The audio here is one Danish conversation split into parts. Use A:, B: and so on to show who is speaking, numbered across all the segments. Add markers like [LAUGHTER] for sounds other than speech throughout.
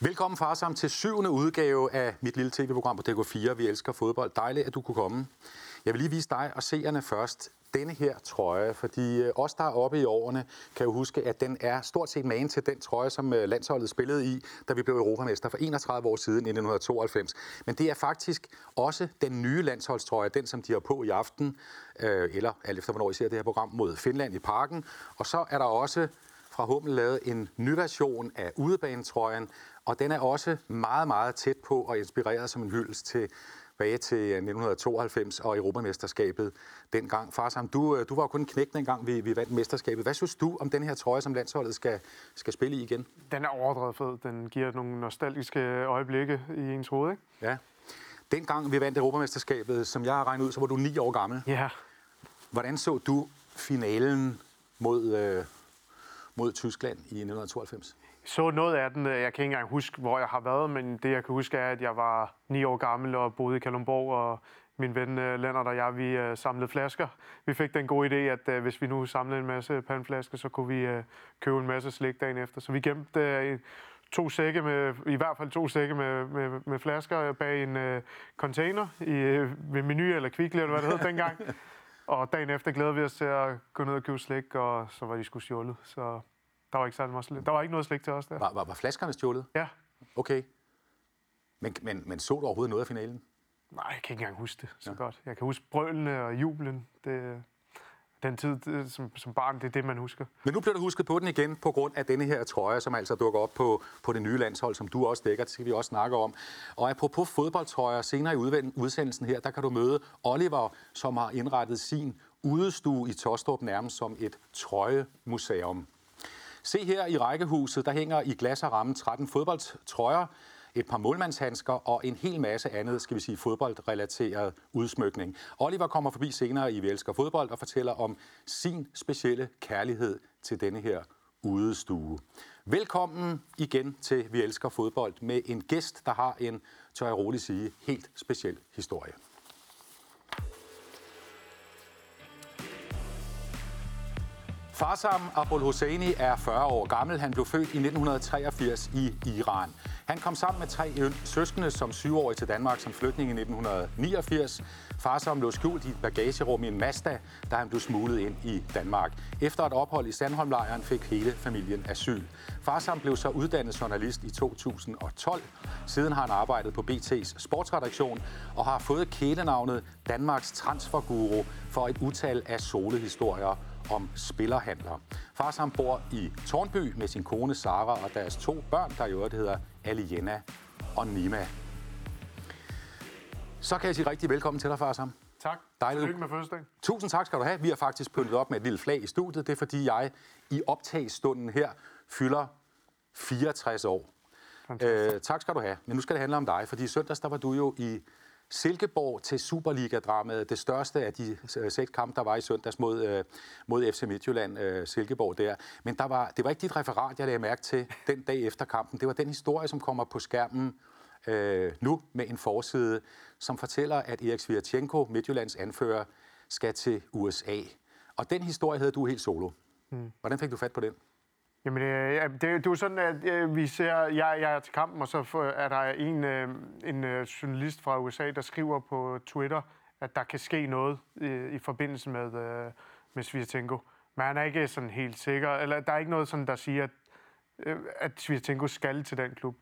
A: Velkommen far sammen til syvende udgave af mit lille tv-program på DK4. Vi elsker fodbold. Dejligt, at du kunne komme. Jeg vil lige vise dig og seerne først denne her trøje, fordi øh, os, der er oppe i årene, kan jo huske, at den er stort set magen til den trøje, som øh, landsholdet spillede i, da vi blev europamester for 31 år siden i 1992. Men det er faktisk også den nye landsholdstrøje, den som de har på i aften, øh, eller alt efter hvornår I ser det her program, mod Finland i parken. Og så er der også fra Hummel lavet en ny version af udebanetrøjen, og den er også meget, meget tæt på og inspireret som en hyldest til tilbage til 1992 og Europamesterskabet dengang. Far Sam, du, øh, du var jo kun en knæk dengang, vi, vi vandt mesterskabet. Hvad synes du om den her trøje, som landsholdet skal, skal spille i igen?
B: Den er overdrevet fed. Den giver nogle nostalgiske øjeblikke i ens hoved, ikke?
A: Ja. Dengang vi vandt Europamesterskabet, som jeg har regnet ud, så var du ni år gammel.
B: Ja.
A: Hvordan så du finalen mod, øh, mod Tyskland i 1992?
B: Så noget af den. Jeg kan ikke engang huske, hvor jeg har været, men det, jeg kan huske, er, at jeg var ni år gammel og boede i Kalundborg, og min ven øh, Lennart og jeg, vi uh, samlede flasker. Vi fik den gode idé, at hvis vi nu samlede en masse pandflasker, så kunne vi købe en masse slik dagen efter. Så vi gemte to sække med, i hvert fald to sække med, med, med flasker bag en uh, container i, ved Menu eller Kvickly, eller hvad det hed dengang. [LAUGHS] Og dagen efter glæder vi os til at gå ned og købe slik, og så var de sgu stjålet. Så der var ikke særlig meget slik. Der var ikke noget slik til os der.
A: Var, var, var flaskerne stjålet?
B: Ja.
A: Okay. Men, men, men så du overhovedet noget af finalen?
B: Nej, jeg kan ikke engang huske det så ja. godt. Jeg kan huske brølene og jublen. Det, den tid det, som, som barn, det er det, man husker.
A: Men nu bliver du husket på den igen på grund af denne her trøje, som altså dukker op på, på det nye landshold, som du også dækker. Det skal vi også snakke om. Og apropos fodboldtrøjer, senere i udsendelsen her, der kan du møde Oliver, som har indrettet sin udestue i Tostrup nærmest som et trøjemuseum. Se her i rækkehuset, der hænger i glas og ramme 13 fodboldtrøjer, et par målmandshandsker og en hel masse andet, skal vi sige, fodboldrelateret udsmykning. Oliver kommer forbi senere i Vi Elsker Fodbold og fortæller om sin specielle kærlighed til denne her udestue. Velkommen igen til Vi Elsker Fodbold med en gæst, der har en, tør jeg roligt sige, helt speciel historie. Farsam Abul Hosseini er 40 år gammel. Han blev født i 1983 i Iran. Han kom sammen med tre søskende som syvårig til Danmark som flygtning i 1989. Farsam lå skjult i et bagagerum i en Mazda, da han blev smuglet ind i Danmark. Efter et ophold i Sandholmlejren fik hele familien asyl. Farsam blev så uddannet journalist i 2012. Siden har han arbejdet på BT's sportsredaktion og har fået kælenavnet Danmarks transferguru for et utal af solehistorier om spillerhandler. Far bor i Tornby med sin kone Sara og deres to børn, der i øvrigt hedder Aliena og Nima. Så kan jeg sige rigtig velkommen til dig, far Sam.
B: Tak. Dejligt. Lykke med fødselsdagen.
A: Tusind tak skal du have. Vi har faktisk pyntet op med et lille flag i studiet. Det er fordi jeg i optagsstunden her fylder 64 år. Øh, tak skal du have. Men nu skal det handle om dig, fordi i søndags der var du jo i Silkeborg til Superliga-dramaet, det største af de øh, seks kampe, der var i søndags mod, øh, mod FC Midtjylland, øh, Silkeborg der. Men der var, det var ikke dit referat, jeg lagde mærke til den dag efter kampen. Det var den historie, som kommer på skærmen øh, nu med en forside, som fortæller, at Erik Svirtjenko, Midtjyllands anfører, skal til USA. Og den historie havde du helt solo. Hmm. Hvordan fik du fat på den?
B: Jamen, øh, det, det er jo sådan, at øh, vi ser, jeg, jeg er til kampen, og så er der en, øh, en øh, journalist fra USA, der skriver på Twitter, at der kan ske noget i, i forbindelse med, øh, med Svirtenko. Men han er ikke sådan helt sikker, eller der er ikke noget, sådan, der siger, at, øh, at Svirtenko skal til den klub.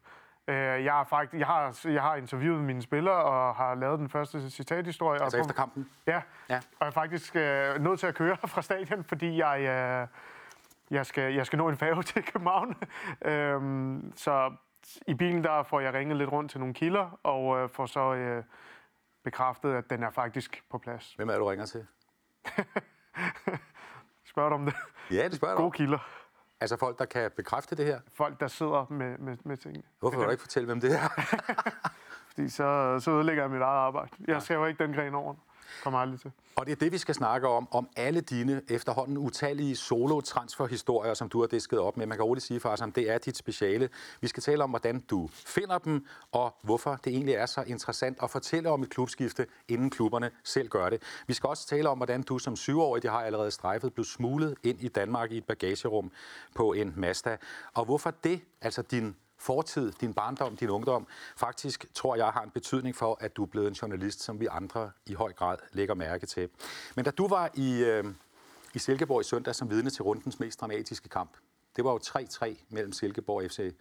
B: Øh, jeg, har faktisk, jeg, har, jeg har interviewet mine spillere og har lavet den første citathistorie.
A: Altså
B: og
A: efter kampen?
B: Ja, ja. og jeg er faktisk øh, nødt til at køre [LAUGHS] fra stadion, fordi jeg... Øh, jeg skal, jeg skal nå en færge [LAUGHS] til København. øhm, så i bilen der får jeg ringet lidt rundt til nogle kilder, og øh, får så øh, bekræftet, at den er faktisk på plads.
A: Hvem er du ringer til? [LAUGHS]
B: spørger du om det?
A: Ja, det spørger
B: Gode kilder.
A: Altså folk, der kan bekræfte det her?
B: Folk, der sidder med, med, med tingene.
A: Hvorfor vil du ikke fortælle, hvem det er? [LAUGHS]
B: Fordi så, så ødelægger jeg mit eget arbejde. Jeg skal jo ikke den gren over. Kommer aldrig til.
A: Og det er det, vi skal snakke om, om alle dine efterhånden utallige solo-transferhistorier, som du har disket op med. Man kan roligt sige, Farsam, det er dit speciale. Vi skal tale om, hvordan du finder dem, og hvorfor det egentlig er så interessant at fortælle om et klubskifte, inden klubberne selv gør det. Vi skal også tale om, hvordan du som syvårig, de har allerede strejfet, blev smuglet ind i Danmark i et bagagerum på en Mazda. Og hvorfor det, altså din fortid, din barndom, din ungdom, faktisk tror jeg har en betydning for, at du er blevet en journalist, som vi andre i høj grad lægger mærke til. Men da du var i, øh, i Silkeborg i søndag som vidne til rundens mest dramatiske kamp, det var jo 3-3 mellem Silkeborg og FC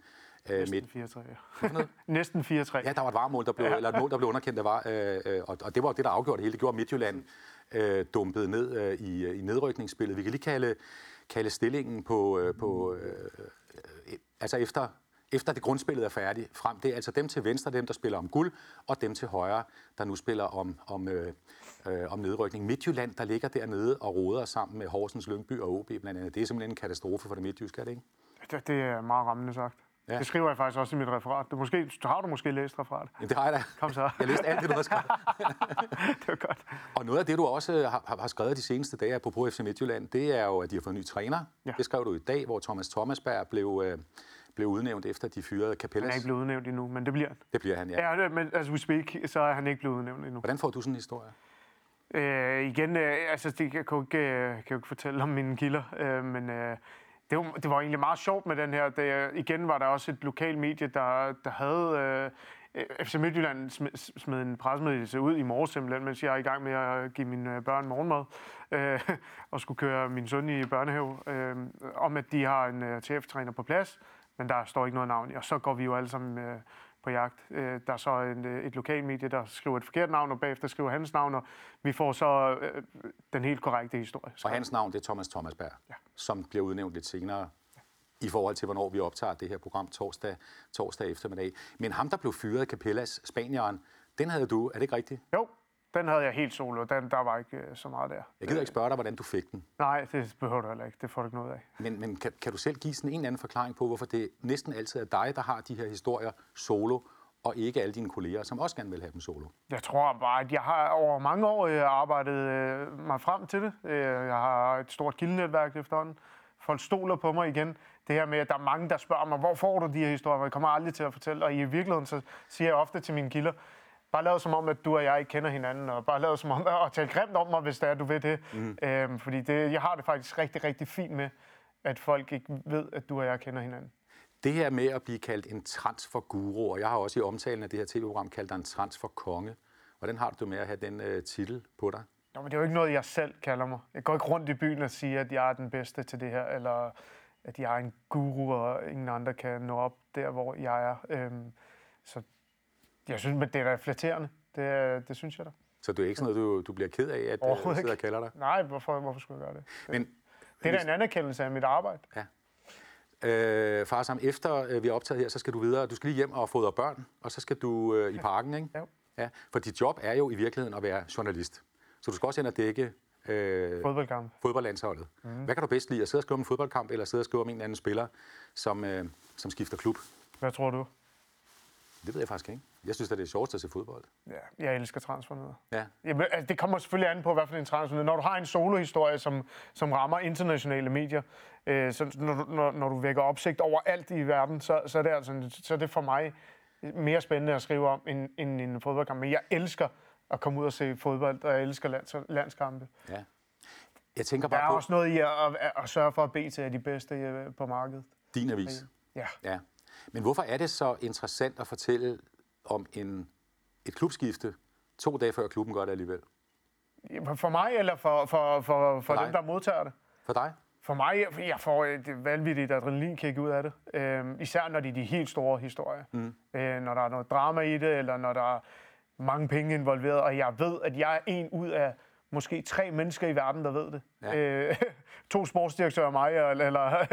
B: øh, Næsten 4-3, ja. [LAUGHS] Næsten 4-3.
A: Ja, der var et varmål, der blev, ja. eller et mål, der blev underkendt, der var, øh, øh, og, og det var det, der afgjorde det hele. Det gjorde Midtjylland øh, dumpet ned øh, i, øh, i nedrykningsspillet. Vi kan lige kalde, kalde stillingen på, øh, på øh, øh, altså efter efter det grundspillet er færdigt frem. Det er altså dem til venstre, dem der spiller om guld, og dem til højre, der nu spiller om, om, øh, øh, om nedrykning. Midtjylland, der ligger dernede og roder sammen med Horsens, Lyngby og OB blandt andet. Det er simpelthen en katastrofe for det midtjyske, er det ikke?
B: Det, det er meget rammende sagt. Ja. Det skriver jeg faktisk også i mit referat. Du måske, har du måske læst referat?
A: Ja, det har jeg da.
B: Kom så.
A: Jeg læste alt det, du har skrevet. [LAUGHS]
B: det var godt.
A: Og noget af det, du også har, har skrevet de seneste dage på FC Midtjylland, det er jo, at de har fået en ny træner. Ja. Det skrev du i dag, hvor Thomas Thomasberg blev, øh, blev udnævnt efter de fyrede Capellas.
B: Han er ikke blevet udnævnt endnu, men det bliver han.
A: Det bliver han, ja.
B: Ja, men as we speak, så er han ikke blevet udnævnt endnu.
A: Hvordan får du sådan en historie?
B: Øh, igen, øh, altså det kan jeg, ikke, øh, kan jeg ikke fortælle om mine kilder, øh, men øh, det, var, det var egentlig meget sjovt med den her. Det, igen var der også et lokal medie, der, der havde... Øh, FC Midtjylland smed en pressemeddelelse ud i morges simpelthen, mens jeg er i gang med at give mine børn morgenmad øh, og skulle køre min søn i børnehave, øh, om at de har en uh, TF-træner på plads, men der står ikke noget navn. Og så går vi jo alle sammen øh, på jagt. Øh, der er så en, øh, et lokalmedie, der skriver et forkert navn, og bagefter skriver hans navn, og vi får så øh, den helt korrekte historie.
A: Og hans navn, det er Thomas Thomasberg, ja. som bliver udnævnt lidt senere i forhold til, hvornår vi optager det her program torsdag, torsdag eftermiddag. Men ham, der blev fyret af Capellas, Spanieren, den havde du, er det ikke rigtigt?
B: Jo, den havde jeg helt solo, den, der var ikke øh, så meget der.
A: Jeg gider ikke spørge dig, hvordan du fik den.
B: Nej, det behøver du heller ikke. Det får du ikke noget af.
A: Men, men kan, kan du selv give sådan en eller anden forklaring på, hvorfor det næsten altid er dig, der har de her historier solo, og ikke alle dine kolleger, som også gerne vil have dem solo?
B: Jeg tror bare, at jeg har over mange år øh, arbejdet øh, mig frem til det. Jeg har et stort kildenetværk efterhånden. Folk stoler på mig igen. Det her med, at der er mange, der spørger mig, hvor får du de her historier? Jeg kommer aldrig til at fortælle. Og i virkeligheden så siger jeg ofte til mine kilder, Bare lav som om, at du og jeg ikke kender hinanden, og bare lav som om at tale grimt om mig, hvis det er, du ved det. Mm. Øhm, fordi det, jeg har det faktisk rigtig, rigtig fint med, at folk ikke ved, at du og jeg kender hinanden.
A: Det her med at blive kaldt en transferguru, og jeg har også i omtalen af det her tv-program kaldt dig en transferkonge. Hvordan har du med at have den uh, titel på dig?
B: Nå, men det er jo ikke noget, jeg selv kalder mig. Jeg går ikke rundt i byen og siger, at jeg er den bedste til det her, eller at jeg er en guru, og ingen andre kan nå op der, hvor jeg er. Øhm, så jeg synes, men det er da flatterende. Det, det synes jeg da.
A: Så det er ikke sådan noget, du, du bliver ked af, at jeg øh, sidder og kalder dig?
B: Nej, hvorfor, hvorfor skulle jeg gøre det? Men, det er da en anerkendelse af mit arbejde.
A: Ja. Øh, far, sammen efter øh, vi er optaget her, så skal du videre. Du skal lige hjem og fodre børn, og så skal du øh, i parken, ikke?
B: Ja.
A: ja. For dit job er jo i virkeligheden at være journalist. Så du skal også ind og dække
B: øh, fodboldkamp.
A: fodboldlandsholdet. Mm. Hvad kan du bedst lide? At sidde og skrive om en fodboldkamp, eller sidde og skrive om en eller anden spiller, som, øh, som skifter klub?
B: Hvad tror du?
A: Det ved jeg faktisk ikke. Jeg synes, at det er sjovt at se fodbold.
B: Ja, jeg elsker transfernyheder.
A: Ja.
B: Jamen, altså, det kommer selvfølgelig an på, hvad for en transfernyhed. Når du har en solohistorie, som, som rammer internationale medier, øh, så når, når, når du vækker opsigt over alt i verden, så, så, er det altså, så er det for mig mere spændende at skrive om end, end en fodboldkamp. Men jeg elsker at komme ud og se fodbold, og jeg elsker lands, landskampe.
A: Ja. Jeg tænker bare
B: Der er
A: på...
B: også noget i at, at, at sørge for, at BT er de bedste øh, på markedet.
A: Din avis.
B: Ja.
A: ja. Men hvorfor er det så interessant at fortælle om en, et klubskifte to dage før klubben gør det alligevel?
B: For mig, eller for, for, for, for, for dem, der modtager det?
A: For dig?
B: For mig, jeg får et vanvittigt adrenalinkick ud af det. Øh, især når det er de helt store historier. Mm. Øh, når der er noget drama i det, eller når der er mange penge involveret, og jeg ved, at jeg er en ud af måske tre mennesker i verden, der ved det. Ja. Øh, [LAUGHS] to sportsdirektører og mig, eller, eller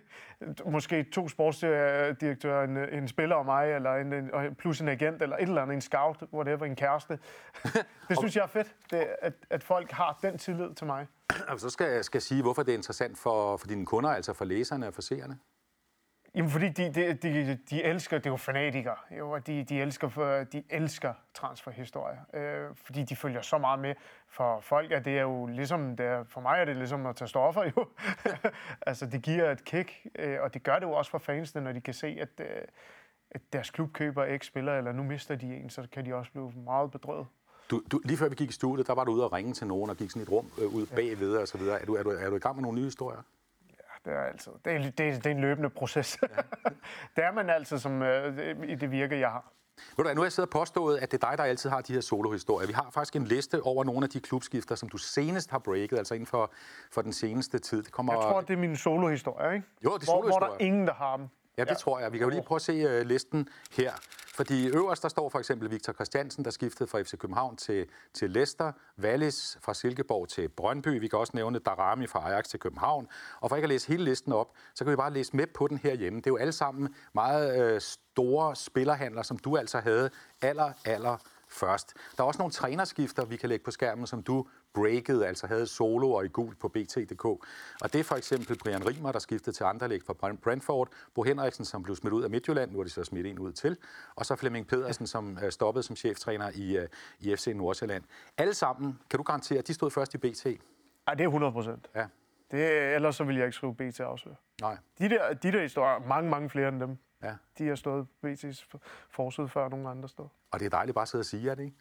B: [LAUGHS] måske to sportsdirektører, en, en spiller og mig, eller en, en, plus en agent, eller et eller andet, en scout, whatever, en kæreste. [LAUGHS] det synes jeg er fedt, det, at, at folk har den tillid til mig. [CLEARS THROAT]
A: Altså, så skal jeg skal sige, hvorfor det er interessant for, for dine kunder, altså for læserne og for seerne.
B: Jamen, fordi de, de, de, de elsker, det er jo fanatikere, jo, og de, de, elsker, for, de elsker transferhistorie, øh, fordi de følger så meget med. For folk er det er jo ligesom, det er, for mig er det ligesom at tage stoffer [LAUGHS] jo. altså, det giver et kick, øh, og det gør det jo også for fansene, når de kan se, at, øh, at deres klub køber x spiller eller nu mister de en, så kan de også blive meget bedrøvet.
A: Du, du, lige før vi gik i studiet, der var du ude og ringe til nogen og gik sådan et rum øh, ud bagved og så videre. Er du, er, du, er du i gang med nogle nye historier?
B: Det er altid. Det er, det, er, det er en løbende proces. Ja. [LAUGHS] det er man altid som, øh, i det virke, jeg har.
A: Ved du, nu har jeg siddet og påstået, at det er dig, der altid har de her solohistorier. Vi har faktisk en liste over nogle af de klubskifter, som du senest har breaket, altså inden for, for den seneste tid.
B: Det kommer... Jeg tror, det er min solohistorie, ikke?
A: Jo, det er
B: hvor, hvor der er ingen, der har dem.
A: Ja, det ja. tror jeg. Vi kan jo lige prøve at se uh, listen her. Fordi øverst der står for eksempel Victor Christiansen, der skiftede fra FC København til, til Leicester, Wallis fra Silkeborg til Brøndby. Vi kan også nævne Darami fra Ajax til København. Og for ikke at læse hele listen op, så kan vi bare læse med på den herhjemme. Det er jo alle sammen meget uh, store spillerhandler, som du altså havde aller, aller først. Der er også nogle trænerskifter, vi kan lægge på skærmen, som du breakede, altså havde solo og i gul på BT.dk. Og det er for eksempel Brian Rimer, der skiftede til Anderlecht fra Brentford, Bo Henriksen, som blev smidt ud af Midtjylland, nu er de så smidt en ud til, og så Flemming Pedersen, som øh, stoppede som cheftræner i, øh, i FC Nordsjælland. Alle sammen, kan du garantere, at de stod først i BT?
B: Ja, det er 100 procent. Ja. Det, ellers så ville jeg ikke skrive BT afsløre.
A: Nej.
B: De der, de der historier, mange, mange flere end dem, ja. de har stået på BT's forsøg før nogle andre steder.
A: Og det er dejligt bare at sidde og sige, er det ikke?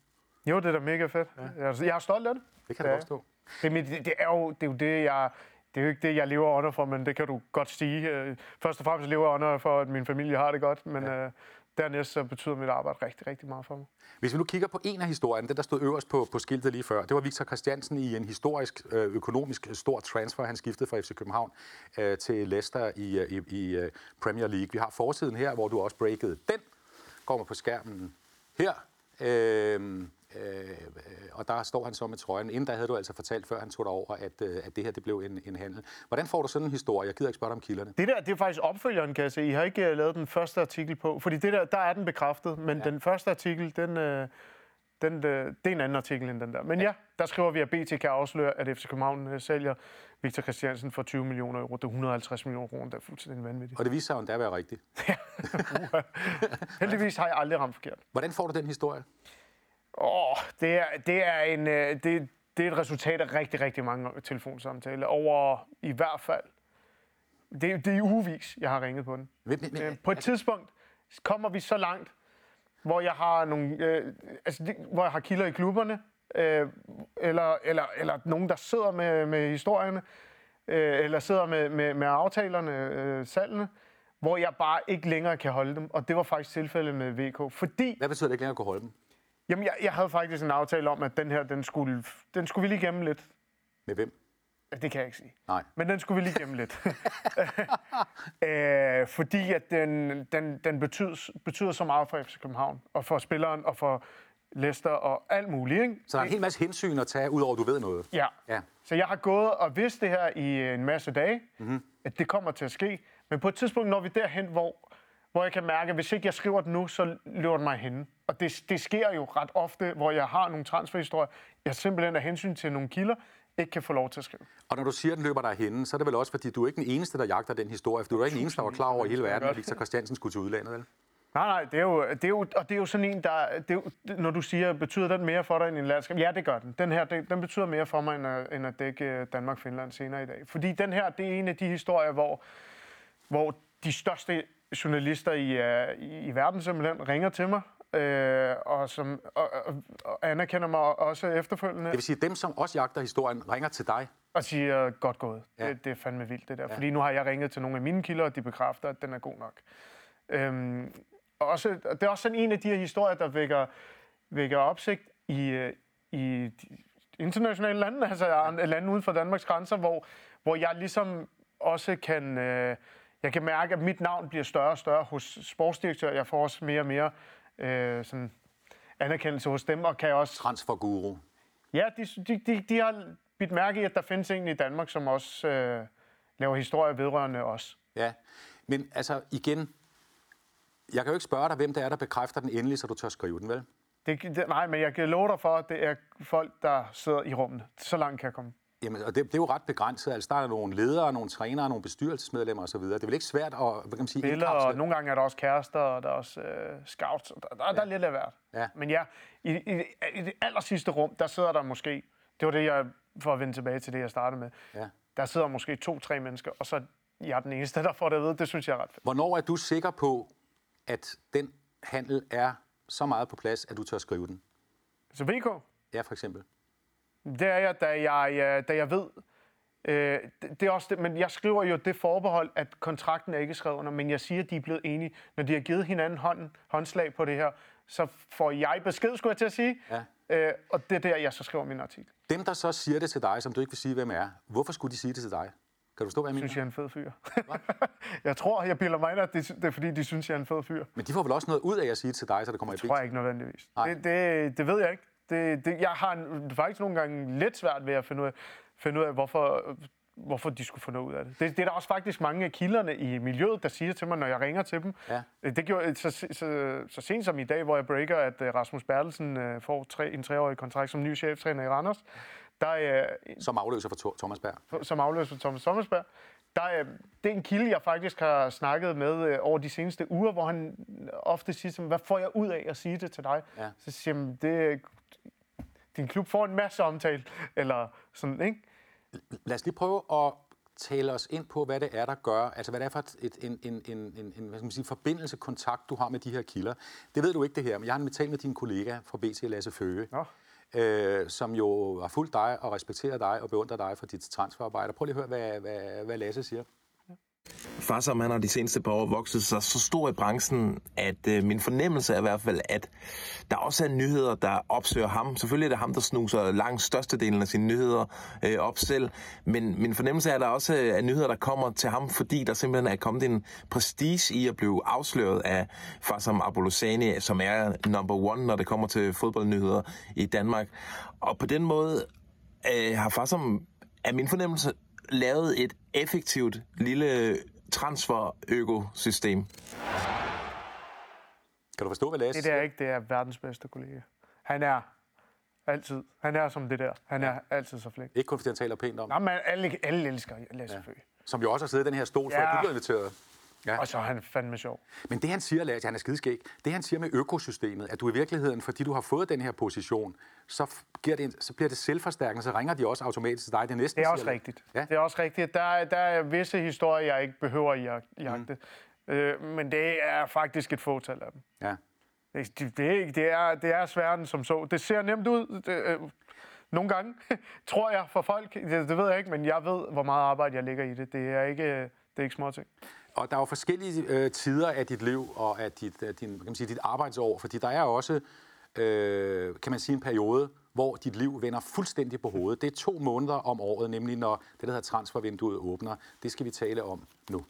B: Jo, det er da mega fedt. Ja. Jeg, jeg er stolt af det.
A: Det kan du også stå.
B: Det, det, det, er jo, det er jo det, jeg... Det er jo ikke det, jeg lever under for, men det kan du godt sige. Øh, først og fremmest lever jeg under for, at min familie har det godt, men ja. øh, dernæst så betyder mit arbejde rigtig, rigtig meget for mig.
A: Hvis vi nu kigger på en af historierne, den der stod øverst på, på skiltet lige før, det var Victor Christiansen i en historisk, øh, økonomisk stor transfer. Han skiftede fra FC København øh, til Leicester i, øh, i, i øh, Premier League. Vi har forsiden her, hvor du også breakede den. Kommer på skærmen her. Øh, og der står han så med trøjen. Inden der havde du altså fortalt, før han tog dig over, at, øh, at det her det blev en, en handel. Hvordan får du sådan en historie? Jeg gider ikke spørge dig om kilderne.
B: Det der, det er faktisk opfølgeren, kan jeg se. I har ikke uh, lavet den første artikel på, fordi det der, der er den bekræftet, men ja. den første artikel, den, uh, den, uh, det er en anden artikel end den der. Men ja, ja der skriver vi, at BT kan afsløre, at FC København sælger Victor Christiansen for 20 millioner euro. Det er 150 millioner kroner, der er fuldstændig vanvittigt.
A: Og det viser sig jo endda at være rigtigt. [LAUGHS] [LAUGHS]
B: Heldigvis har jeg aldrig ramt forkert.
A: Hvordan får du den historie?
B: Åh, det er, det er en... Øh, det, det er et resultat af rigtig, rigtig mange telefonsamtaler. Over i hvert fald... Det, det er ugevis, jeg har ringet på den. Men, men, men, på et tidspunkt kommer vi så langt, hvor jeg har nogle, øh, altså det, hvor jeg har kilder i klubberne, øh, eller, eller, eller nogen, der sidder med, med historierne, øh, eller sidder med, med, med aftalerne, øh, salgene, hvor jeg bare ikke længere kan holde dem. Og det var faktisk tilfældet med VK, fordi...
A: Hvad betyder det ikke længere at kunne holde dem?
B: Jamen, jeg, jeg havde faktisk en aftale om, at den her, den skulle, den skulle vi lige gemme lidt.
A: Med hvem?
B: Det kan jeg ikke sige.
A: Nej.
B: Men den skulle vi lige gemme lidt. [LAUGHS] [LAUGHS] øh, fordi at den, den, den betyder, betyder så meget for FC København, og for spilleren, og for Leicester, og alt muligt. Ikke?
A: Så der er en hel masse hensyn at tage, udover at du ved noget?
B: Ja. ja. Så jeg har gået og vidst det her i en masse dage, mm-hmm. at det kommer til at ske. Men på et tidspunkt når vi derhen, hvor hvor jeg kan mærke, at hvis ikke jeg skriver det nu, så løber den mig hen. Og det, det sker jo ret ofte, hvor jeg har nogle transferhistorier, jeg simpelthen af hensyn til nogle kilder, ikke kan få lov til at skrive.
A: Og når du siger, at den løber dig henne, så er det vel også, fordi du er ikke den eneste, der jagter den historie, for du er ikke den eneste, der var klar over i hele verden, at Victor Christiansen skulle til udlandet, vel?
B: Nej, nej, det er jo, det er jo, og det er jo sådan en, der... Det er jo, når du siger, betyder den mere for dig end en landskab? Ja, det gør den. Den her, det, den betyder mere for mig, end at, end at dække Danmark-Finland senere i dag. Fordi den her, det er en af de historier, hvor, hvor de største journalister i, uh, i, i verden simpelthen ringer til mig, øh, og, som, og, og, anerkender mig også efterfølgende.
A: Det vil sige, dem, som også jagter historien, ringer til dig?
B: Og siger, godt gået. Ja. Det, det er fandme vildt, det der. Ja. Fordi nu har jeg ringet til nogle af mine kilder, og de bekræfter, at den er god nok. Øhm, og også, det er også sådan en af de her historier, der vækker, vækker opsigt i, øh, i internationale lande, altså lande uden for Danmarks grænser, hvor, hvor jeg ligesom også kan... Øh, jeg kan mærke, at mit navn bliver større og større hos sportsdirektører. Jeg får også mere og mere øh, sådan anerkendelse hos dem, og kan også...
A: Transferguru.
B: Ja, de, de, de, de har bidt mærke i, at der findes en i Danmark, som også øh, laver historie vedrørende os.
A: Ja, men altså igen, jeg kan jo ikke spørge dig, hvem det er, der bekræfter den endelig, så du tør skrive den, vel?
B: Det, det, nej, men jeg kan love dig for, at det er folk, der sidder i rummet. Så langt kan jeg komme.
A: Jamen, og det, det er jo ret begrænset. Altså, der er nogle ledere, nogle trænere, nogle bestyrelsesmedlemmer osv. Det er vel ikke svært at hvad kan man sige, indkapsle-
B: og nogle gange er der også kærester, og der er også øh, scouts. Der, der, der er lidt af hvert.
A: Ja.
B: Men ja, i, i, i det aller sidste rum, der sidder der måske, det var det, jeg, for at vende tilbage til det, jeg startede med,
A: Ja.
B: der sidder måske to-tre mennesker, og så jeg er den eneste, der får det at vide. Det synes jeg er ret fedt.
A: Hvornår er du sikker på, at den handel er så meget på plads, at du tør skrive den?
B: Så VK,
A: Ja, for eksempel.
B: Det er jeg, da jeg, øh, da jeg ved. Øh, det, det er også det, men jeg skriver jo det forbehold, at kontrakten er ikke skrevet under, men jeg siger, at de er blevet enige. Når de har givet hinanden hånden, håndslag på det her, så får jeg besked, skulle jeg til at sige.
A: Ja.
B: Øh, og det er der, jeg så skriver min artikel.
A: Dem, der så siger det til dig, som du ikke vil sige, hvem er, hvorfor skulle de sige det til dig? Kan du forstå, hvad jeg mener?
B: Synes jeg er en fed fyr. [LAUGHS] jeg tror, jeg bilder mig ind, at det, det er fordi, de synes, jeg er en fed fyr.
A: Men de får vel også noget ud af at sige det til dig, så det kommer i
B: tror jeg ikke nødvendigvis.
A: Nej.
B: Det, det, det ved jeg ikke. Det, det, jeg har faktisk nogle gange lidt svært ved at finde ud af, finde ud af hvorfor, hvorfor de skulle få noget ud af det. det. Det er der også faktisk mange af kilderne i miljøet, der siger til mig, når jeg ringer til dem.
A: Ja.
B: Det gjorde så, så, så, så sent som i dag, hvor jeg breaker, at øh, Rasmus Bertelsen øh, får tre, en treårig kontrakt som ny cheftræner i Randers, der, øh,
A: Som afløser for Thomas Berg.
B: som afløser for Thomas Sommersberg. Der er, det er en kilde, jeg faktisk har snakket med øh, over de seneste uger, hvor han ofte siger, mig, hvad får jeg ud af at sige det til dig?
A: Ja.
B: Så siger jeg, det, din klub får en masse omtale, eller sådan, ikke?
A: Lad os lige prøve at tale os ind på, hvad det er, der gør, altså hvad det er for et, et, en, en, en, en, en hvad skal man sige, forbindelse, kontakt, du har med de her kilder. Det ved du ikke det her, men jeg har talt med din kollega fra BT, Lasse Føge,
B: Nå
A: øh, som jo har fulgt dig og respekterer dig og beundrer dig for dit transferarbejde. Prøv lige at høre, hvad, hvad, hvad Lasse siger.
C: Farsom, han har de seneste par år vokset sig så stor i branchen, at øh, min fornemmelse er i hvert fald, at der også er nyheder, der opsøger ham. Selvfølgelig er det ham, der snuser langt størstedelen af sine nyheder øh, op selv, men min fornemmelse er, at der også er nyheder, der kommer til ham, fordi der simpelthen er kommet en prestige i at blive afsløret af Farsam Abolosani, som er number one, når det kommer til fodboldnyheder i Danmark. Og på den måde øh, har Farsam, er min fornemmelse, lavet et effektivt lille transfer-økosystem.
A: Kan du forstå, hvad Lasse
B: Det der er ikke, det er verdens bedste kollega. Han er altid, han er som det der. Han er altid så flink.
A: Ikke kun fordi han taler pænt om,
B: Nå, men alle, alle elsker Lasse ja.
A: som jo også har siddet i den her stol, før
B: Ja.
A: du blev inviteret. Ja.
B: Og så er han fandme sjov.
A: Men det han siger, Lasse, han er skideskæg, det han siger med økosystemet, at du i virkeligheden, fordi du har fået den her position, så, giver det en, så bliver det selvforstærkende, så ringer de også automatisk til dig. Det næsten,
B: Det er også
A: siger-
B: rigtigt.
A: Ja.
B: Det er også rigtigt. Der, er- der er visse historier, jeg ikke behøver at jag- jagte. Mm. Øh, men det er faktisk et fåtal af dem.
A: Ja.
B: Det, det, det, er, det, er, end som så. Det ser nemt ud. Det, øh, nogle gange, [LAUGHS] tror jeg, for folk. Det, det ved jeg ikke, men jeg ved, hvor meget arbejde jeg lægger i det. Det er ikke, det er ikke små ting.
A: Og der er jo forskellige øh, tider af dit liv og af dit, af din, kan man sige, dit arbejdsår, fordi der er også, øh, kan man sige, en periode, hvor dit liv vender fuldstændig på hovedet. Det er to måneder om året, nemlig når det, der hedder transfervinduet åbner. Det skal vi tale om nu.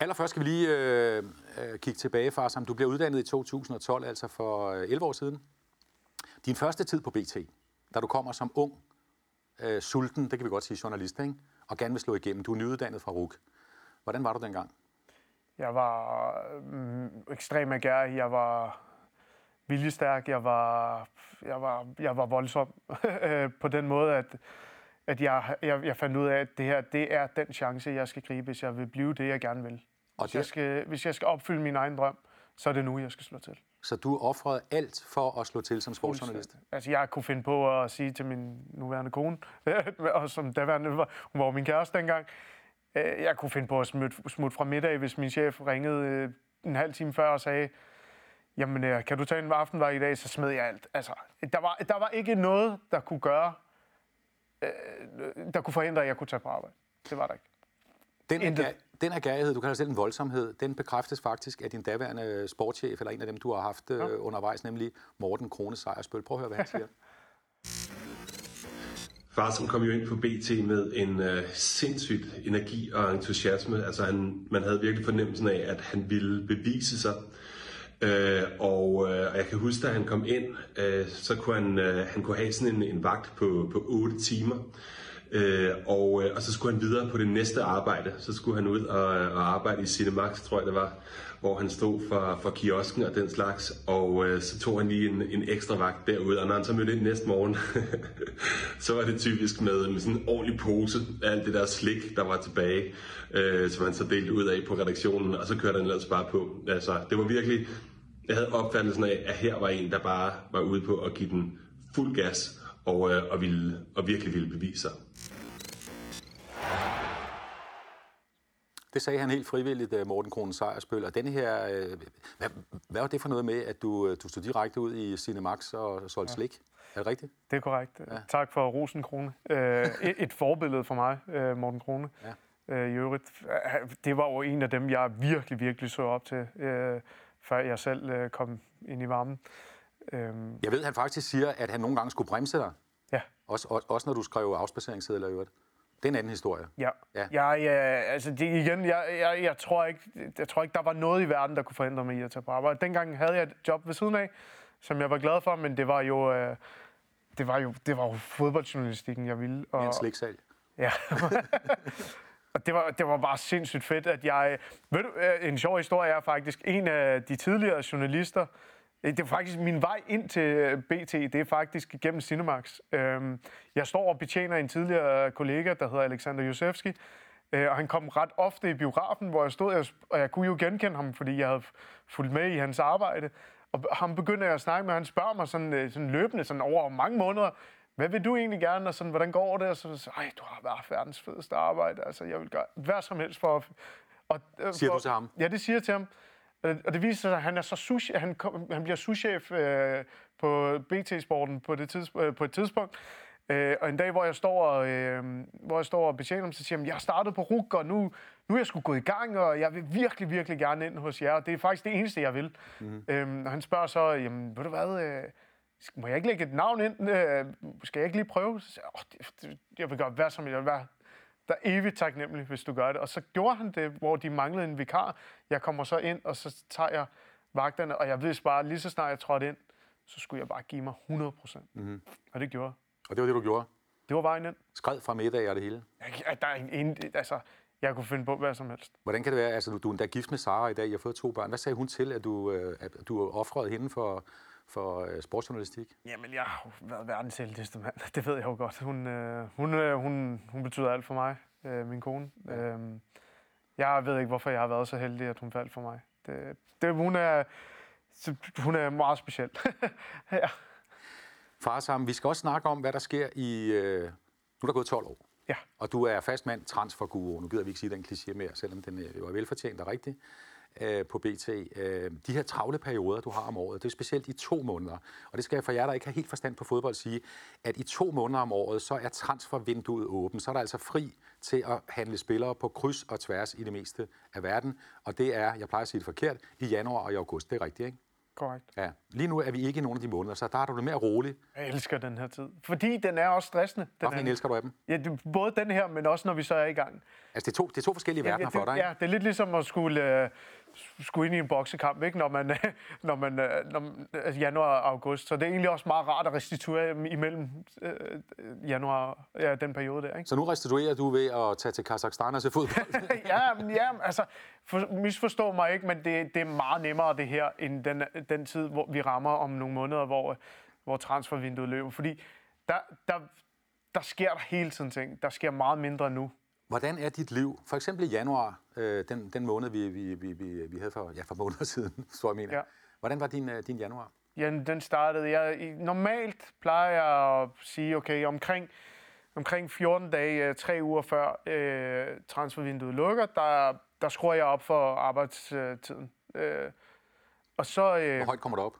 A: Allerførst skal vi lige øh, øh, kigge tilbage, far, som du blev uddannet i 2012, altså for øh, 11 år siden. Din første tid på BT, da du kommer som ung, øh, sulten, det kan vi godt sige, journalist, ikke? og gerne vil slå igennem. Du er nyuddannet fra RUK. Hvordan var du dengang?
B: Jeg var mm, ekstrem agerig. Jeg var viljestærk. Jeg var, jeg var, jeg var voldsom [LAUGHS] på den måde, at, at jeg, jeg, jeg fandt ud af, at det her det er den chance, jeg skal gribe, hvis jeg vil blive det, jeg gerne vil.
A: Og
B: Hvis
A: det-
B: jeg, skal, hvis jeg skal opfylde min egen drøm, så er det nu, jeg skal slå til.
A: Så du offrede alt for at slå til som sportsjournalist?
B: Altså, jeg kunne finde på at sige til min nuværende kone, [LAUGHS] og som daværende var, hun var min kæreste dengang, øh, jeg kunne finde på at smutte, smutte fra middag, hvis min chef ringede øh, en halv time før og sagde, jamen, øh, kan du tage en aftenvej i dag, så smed jeg alt. Altså, der var, der var ikke noget, der kunne gøre, der kunne forhindre, at jeg kunne tage på arbejde. Det var der ikke.
A: Den,
B: Intet.
A: den agerighed, du kalder selv en voldsomhed, den bekræftes faktisk af din daværende sportschef, eller en af dem, du har haft øh, undervejs, nemlig Morten Krone Sejersbøl. Prøv at høre, hvad han siger.
D: Far, som kom jo ind på BT med en øh, sindssygt energi og entusiasme. Altså han, man havde virkelig fornemmelsen af, at han ville bevise sig. Øh, og, øh, og jeg kan huske, da han kom ind, øh, så kunne han, øh, han kunne have sådan en, en vagt på, på 8 timer. Øh, og, øh, og så skulle han videre på det næste arbejde. Så skulle han ud og, og arbejde i Cinemax, tror jeg det var, hvor han stod for, for kiosken og den slags. Og øh, så tog han lige en, en ekstra vagt derude, og når han så mødte ind næste morgen, [LAUGHS] så var det typisk med, med sådan en ordentlig pose af alt det der slik, der var tilbage, øh, som han så delte ud af på redaktionen, og så kørte han ellers bare på. Altså, det var virkelig, jeg havde opfattelsen af, at her var en, der bare var ude på at give den fuld gas, og, øh, og, ville, og virkelig ville bevise sig.
A: Det sagde han helt frivilligt, øh, Morten Kronen Sejersbøl. Og denne her, øh, hvad, hvad var det for noget med, at du, øh, du stod direkte ud i Cinemax og solgte ja. slik? Er det rigtigt?
B: Det er korrekt. Ja. Tak for Rosen Krone. Øh, et, et forbillede for mig, øh, Morten Krone. Ja. Øh, I øvrigt, det var jo en af dem, jeg virkelig, virkelig så op til, øh, før jeg selv øh, kom ind i varmen.
A: Øhm. Jeg ved, at han faktisk siger, at han nogle gange skulle bremse dig.
B: Ja.
A: Også, også, også når du skrev afspaceringssedler i øvrigt. Det er en anden historie.
B: Ja. ja. Jeg, ja altså det, igen, jeg, jeg, jeg, tror ikke, jeg tror ikke, der var noget i verden, der kunne forhindre mig i at tage på arbejde. Dengang havde jeg et job ved siden af, som jeg var glad for, men det var jo, øh, det var jo, det var jo fodboldjournalistikken, jeg ville.
A: Og, en sliksal.
B: Ja. [LAUGHS] Og det var, det var bare sindssygt fedt, at jeg... Ved du, øh, en sjov historie er faktisk, en af de tidligere journalister, det er faktisk min vej ind til øh, BT, det er faktisk gennem Cinemax. Øhm, jeg står og betjener en tidligere kollega, der hedder Alexander Josefski, øh, og han kom ret ofte i biografen, hvor jeg stod, og jeg kunne jo genkende ham, fordi jeg havde fulgt med i hans arbejde. Og ham begyndte jeg at snakke med, han spørger mig sådan, øh, sådan løbende, sådan over mange måneder, hvad vil du egentlig gerne, og sådan, hvordan går det? Og så, ej, du har været verdens fedeste arbejde, altså jeg vil gøre hvad som helst for at...
A: Og, siger for, du til ham?
B: Ja, det siger jeg til ham. Og det viser sig, at han, er så sushi, han, kom, han bliver souschef øh, på BT-sporten på, det tids, øh, på et tidspunkt. Øh, og en dag, hvor jeg står og, øh, hvor jeg står og betjener ham, så siger han, jeg har startet på RUG, og nu, nu er jeg sgu gået i gang, og jeg vil virkelig, virkelig gerne ind hos jer. Og det er faktisk det eneste, jeg vil. Mm-hmm. Øh, og han spørger så, jamen, ved du hvad, øh, må jeg ikke lægge et navn ind? Øh, skal jeg ikke lige prøve? Så siger, oh, det, det, jeg vil gøre hvad som jeg vil være der er evigt taknemmelig, hvis du gør det. Og så gjorde han det, hvor de manglede en vikar. Jeg kommer så ind, og så tager jeg vagterne, og jeg vidste bare, lige så snart jeg trådte ind, så skulle jeg bare give mig 100 procent. Mm-hmm. Og det gjorde
A: Og det var det, du gjorde?
B: Det var vejen ind.
A: Skred fra middag og det hele?
B: Ja, der er en, altså, jeg kunne finde på hvad som helst.
A: Hvordan kan det være, altså du, du er endda gift med Sara i dag, jeg har fået to børn. Hvad sagde hun til, at du, øh, at du offrede hende for, for øh, sportsjournalistik?
B: Jamen, jeg har været verdens heldigste mand. [LAUGHS] Det ved jeg jo godt. Hun, øh, hun, øh, hun, hun betyder alt for mig øh, min kone. Ja. Øhm, jeg ved ikke, hvorfor jeg har været så heldig, at hun faldt for mig. Det, det, hun, er, hun er meget speciel. [LAUGHS] ja.
A: Far sammen, vi skal også snakke om, hvad der sker i... Øh, nu er der gået 12 år.
B: Ja.
A: Og du er fast for guru. Nu gider vi ikke sige den kliché mere, selvom den øh, jo er velfortjent og rigtig øh, på BT. Øh, de her travle perioder, du har om året, det er specielt i to måneder. Og det skal jeg for jer, der ikke har helt forstand på fodbold, sige, at i to måneder om året, så er transfervinduet åbent. Så er der altså fri til at handle spillere på kryds og tværs i det meste af verden. Og det er, jeg plejer at sige det forkert, i januar og i august. Det er rigtigt, ikke?
B: Korrekt.
A: Ja. Lige nu er vi ikke i nogen af de måneder, så der er du lidt mere rolig.
B: Jeg elsker den her tid. Fordi den er også stressende. Den
A: Hvorfor elsker du af dem?
B: Ja, det, både den her, men også når vi så er i gang.
A: Altså, det er to, det er to forskellige ja, verdener
B: ja,
A: det, for dig, ikke?
B: Ja, det er lidt ligesom at skulle... Øh, skulle ind i en boksekamp, ikke? Når man, [LAUGHS] når man, når, altså januar og august. Så det er egentlig også meget rart at restituere imellem øh, januar, ja, den periode der. Ikke?
A: Så nu restituerer du ved at tage til Kazakhstan og se fodbold? [LAUGHS]
B: ja, ja, altså, for, misforstå mig ikke, men det, det er meget nemmere det her, end den, den tid, hvor vi rammer om nogle måneder, hvor, hvor transfervinduet løber. Fordi der, der, der sker der hele tiden ting. Der sker meget mindre nu.
A: Hvordan er dit liv, for eksempel i januar, øh, den, den måned, vi, vi, vi, vi, vi havde for, ja, for måneder [LAUGHS] siden, så jeg mener. Ja. Hvordan var din, øh, din januar?
B: Ja, den startede, jeg, normalt plejer jeg at sige, okay, omkring, omkring 14 dage, øh, tre uger før øh, transfervinduet lukker, der, der skruer jeg op for arbejdstiden. Øh,
A: og så, øh, Hvor højt kommer det op?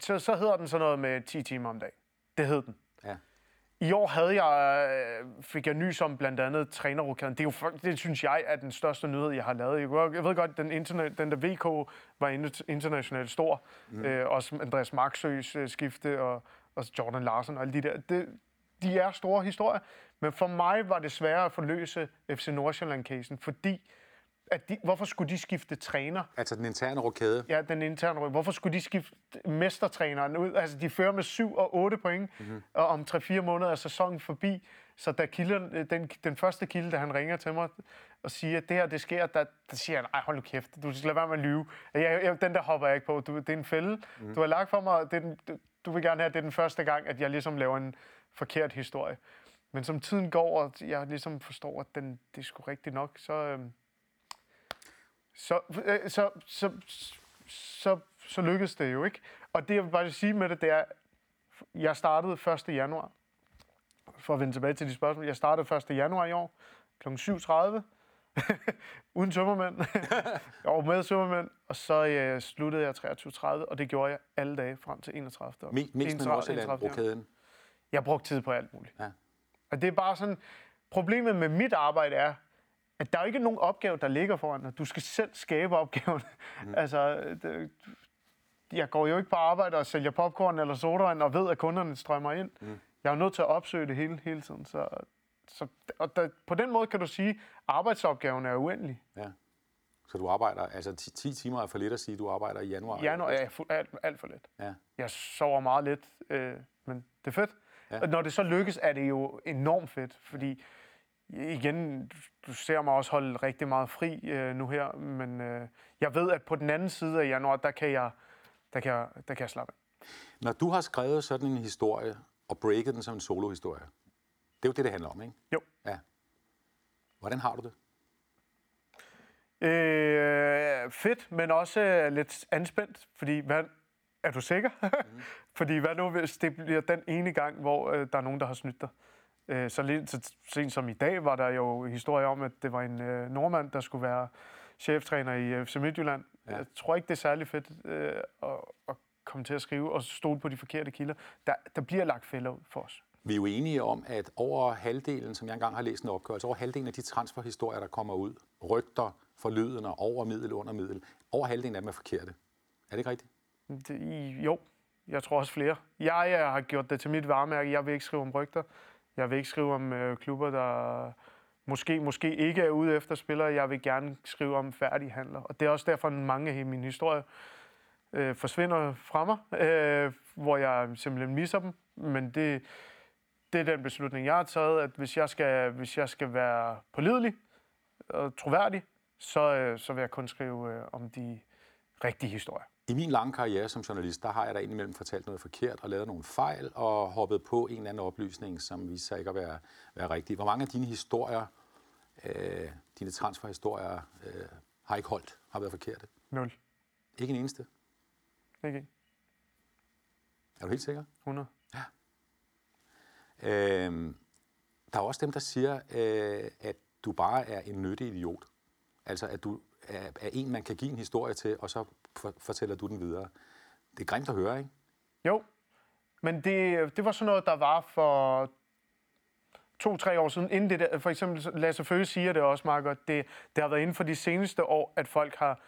B: Så, så hedder den sådan noget med 10 timer om dagen. Det hed den. I år havde jeg, øh, fik jeg nys om blandt andet trænerrokaden. Det, er jo, det synes jeg er den største nyhed, jeg har lavet. Jeg ved godt, den, internet, den der VK var internationalt stor. Mm. Øh, også Andreas Marksøs øh, skifte og, og Jordan Larsen og alle de der. Det, de er store historier. Men for mig var det sværere at forløse FC Nordsjælland-casen, fordi at de, hvorfor skulle de skifte træner?
A: Altså den interne rokade.
B: Ja, den interne ryg. Hvorfor skulle de skifte mestertræneren ud? Altså, de fører med 7 og 8 point, mm-hmm. og om 3-4 måneder er sæsonen forbi. Så da kilden, den, den første kilde, da han ringer til mig og siger, at det her, det sker, der, der siger han, ej, hold nu kæft, du skal lade være med at lyve. Jeg, jeg, den der hopper jeg ikke på. Du, det er en fælde. Mm. Du har lagt for mig, det er den, du, du vil gerne have, at det er den første gang, at jeg ligesom laver en forkert historie. Men som tiden går, og jeg ligesom forstår, at den, det er sgu rigtigt nok, så, øhm, så, øh, så, så, så, så lykkedes det jo ikke. Og det, jeg vil bare sige med det, det er, jeg startede 1. januar. For at vende tilbage til de spørgsmål. Jeg startede 1. januar i år, kl. 7.30. [LAUGHS] Uden tømmermænd. [LAUGHS] og med tømmermænd. Og så øh, sluttede jeg 23.30, og det gjorde jeg alle dage frem til 31.
A: Mest med Nordsjælland, rokaden?
B: Jeg brugte tid på alt muligt.
A: Ja.
B: Og det er bare sådan, problemet med mit arbejde er, at der er ikke nogen opgave, der ligger foran dig. Du skal selv skabe opgaven. Mm. [LAUGHS] altså, det, jeg går jo ikke på arbejde og sælger popcorn eller sodavand og ved, at kunderne strømmer ind. Mm. Jeg er nødt til at opsøge det hele, hele tiden. Så, så, og der, på den måde kan du sige, at arbejdsopgaven er uendelig.
A: Ja. Så du arbejder, altså 10, 10 timer er for lidt at sige, at du arbejder i januar?
B: Januar er fu- alt, alt for lidt.
A: Ja.
B: Jeg sover meget lidt, øh, men det er fedt. Ja. Og når det så lykkes, er det jo enormt fedt, fordi igen, du ser mig også holde rigtig meget fri øh, nu her, men øh, jeg ved, at på den anden side af januar, der kan jeg, der kan jeg, der kan jeg slappe af.
A: Når du har skrevet sådan en historie, og breaket den som en solohistorie, det er jo det, det handler om, ikke?
B: Jo.
A: Ja. Hvordan har du det?
B: Øh, fedt, men også lidt anspændt, fordi hvad, er du sikker? Mm. [LAUGHS] fordi hvad nu, hvis det bliver den ene gang, hvor øh, der er nogen, der har snydt dig? Øh, så lidt så sent som i dag var der jo historie om, at det var en øh, nordmand, der skulle være cheftræner i FC Midtjylland. Ja. Jeg tror ikke, det er særlig fedt øh, at, at komme til at skrive og stole på de forkerte kilder. Der, der bliver lagt fælder ud for os.
A: Vi er jo enige om, at over halvdelen, som jeg engang har læst en opgørelse, over halvdelen af de transferhistorier, der kommer ud, rygter, forlydende, over middel, under middel, over halvdelen af dem er forkerte. Er det ikke rigtigt?
B: Det, jo, jeg tror også flere. Jeg, jeg har gjort det til mit varemærke. Jeg vil ikke skrive om rygter. Jeg vil ikke skrive om øh, klubber, der måske, måske ikke er ude efter spillere. Jeg vil gerne skrive om færdige handler. Og det er også derfor, at mange af mine historier øh, forsvinder fra mig, øh, hvor jeg simpelthen misser dem. Men det, det er den beslutning, jeg har taget, at hvis jeg skal, hvis jeg skal være pålidelig og troværdig, så, øh, så vil jeg kun skrive øh, om de rigtige historier.
A: I min lange karriere som journalist, der har jeg da indimellem fortalt noget forkert og lavet nogle fejl og hoppet på en eller anden oplysning, som viser sig ikke at være, være rigtig. Hvor mange af dine historier, øh, dine transferhistorier, øh, har ikke holdt, har været forkerte?
B: Nul.
A: Ikke en eneste?
B: Ikke en.
A: Er du helt sikker?
B: 100.
A: Ja. Øh, der er også dem, der siger, øh, at du bare er en nyttig idiot. Altså, at du er, er en, man kan give en historie til, og så for, fortæller du den videre. Det er grimt at høre, ikke?
B: Jo, men det, det var sådan noget, der var for to-tre år siden. Inden det der, for eksempel Lasse Føge siger det også meget godt. Det, det har været inden for de seneste år, at folk har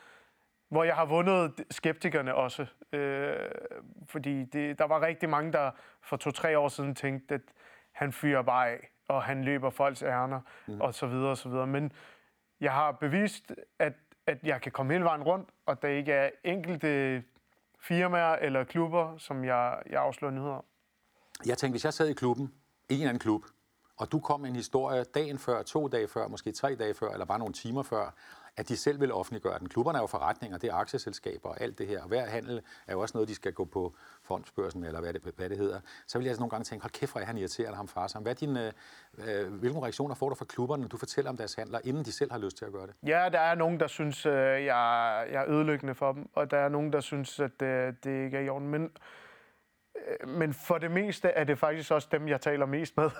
B: hvor jeg har vundet skeptikerne også. Øh, fordi det, der var rigtig mange, der for to-tre år siden tænkte, at han fyrer bare af, og han løber folks ærner, mm. og så videre, og så videre. Men jeg har bevist, at, at jeg kan komme hele vejen rundt, og der ikke er enkelte firmaer eller klubber, som jeg, jeg afslører nyheder om.
A: Jeg tænkte, hvis jeg sad i klubben, i en anden klub, og du kom med en historie dagen før, to dage før, måske tre dage før, eller bare nogle timer før, at de selv vil offentliggøre den. Klubberne er jo forretninger, det er aktieselskaber og alt det her. Og hver handel er jo også noget, de skal gå på fondsbørsen, eller hvad det, hvad det hedder. Så vil jeg altså nogle gange tænke, hold kæft, hvor er han irriterende ham far sammen. Hvad din, øh, øh, hvilke reaktioner får du fra klubberne, når du fortæller om deres handler, inden de selv har lyst til at gøre det?
B: Ja, der er nogen, der synes, øh, jeg, jeg er ødelæggende for dem, og der er nogen, der synes, at øh, det ikke er i orden. Men men for det meste er det faktisk også dem, jeg taler mest med,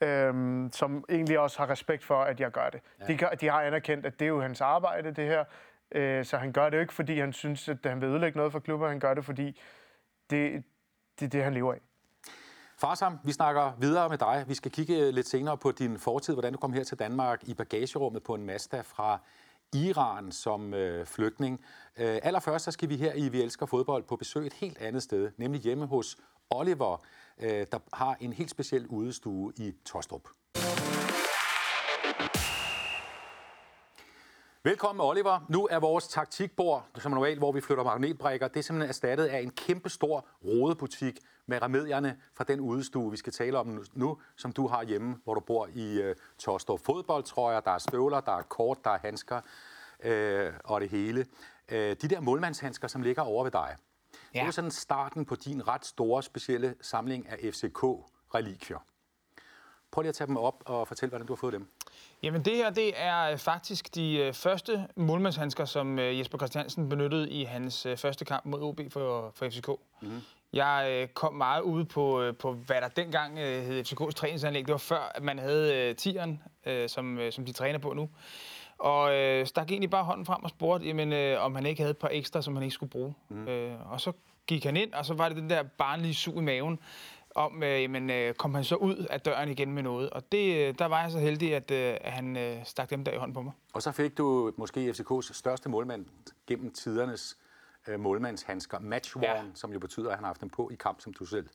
B: [LAUGHS] øhm, som egentlig også har respekt for, at jeg gør det. Ja. De, de har anerkendt, at det er jo hans arbejde, det her. Øh, så han gør det jo ikke, fordi han synes, at han vil ødelægge noget for klubber. Han gør det, fordi det, det er det, han lever af.
A: Farsam, vi snakker videre med dig. Vi skal kigge lidt senere på din fortid, hvordan du kom her til Danmark i bagagerummet på en Mazda fra Iran som øh, flygtning. Øh, allerførst så skal vi her i Vi Elsker Fodbold på besøg et helt andet sted, nemlig hjemme hos Oliver, øh, der har en helt speciel udestue i Tostrup. Velkommen, Oliver. Nu er vores taktikbord, som normalt, hvor vi flytter magnetbrækker, det er simpelthen erstattet af en kæmpe stor rodebutik med remedierne fra den udestue, vi skal tale om nu, som du har hjemme, hvor du bor i uh, Torstorp. Fodboldtrøjer, der er støvler, der er kort, der er handsker uh, og det hele. Uh, de der målmandshandsker, som ligger over ved dig, ja. det er sådan starten på din ret store, specielle samling af FCK-relikvier. Prøv lige at tage dem op og fortæl, hvordan du har fået dem.
E: Jamen det her, det er faktisk de første målmandshandsker, som Jesper Christiansen benyttede i hans første kamp mod OB for, for FCK. Mm. Jeg øh, kom meget ude på, øh, på, hvad der dengang øh, hed FCK's træningsanlæg. Det var før, at man havde øh, tieren, øh, som, øh, som de træner på nu. Og øh, stak egentlig bare hånden frem og spurgte, jamen, øh, om han ikke havde et par ekstra, som han ikke skulle bruge. Mm. Øh, og så gik han ind, og så var det den der barnlige sug i maven, om, øh, jamen, øh, kom han så ud af døren igen med noget. Og det, øh, der var jeg så heldig, at, øh, at han øh, stak dem der i hånden på mig.
A: Og så fik du måske FCK's største målmand gennem tidernes øh, målmandshandsker, match worn, ja. som jo betyder, at han har haft dem på i kamp, som du selv,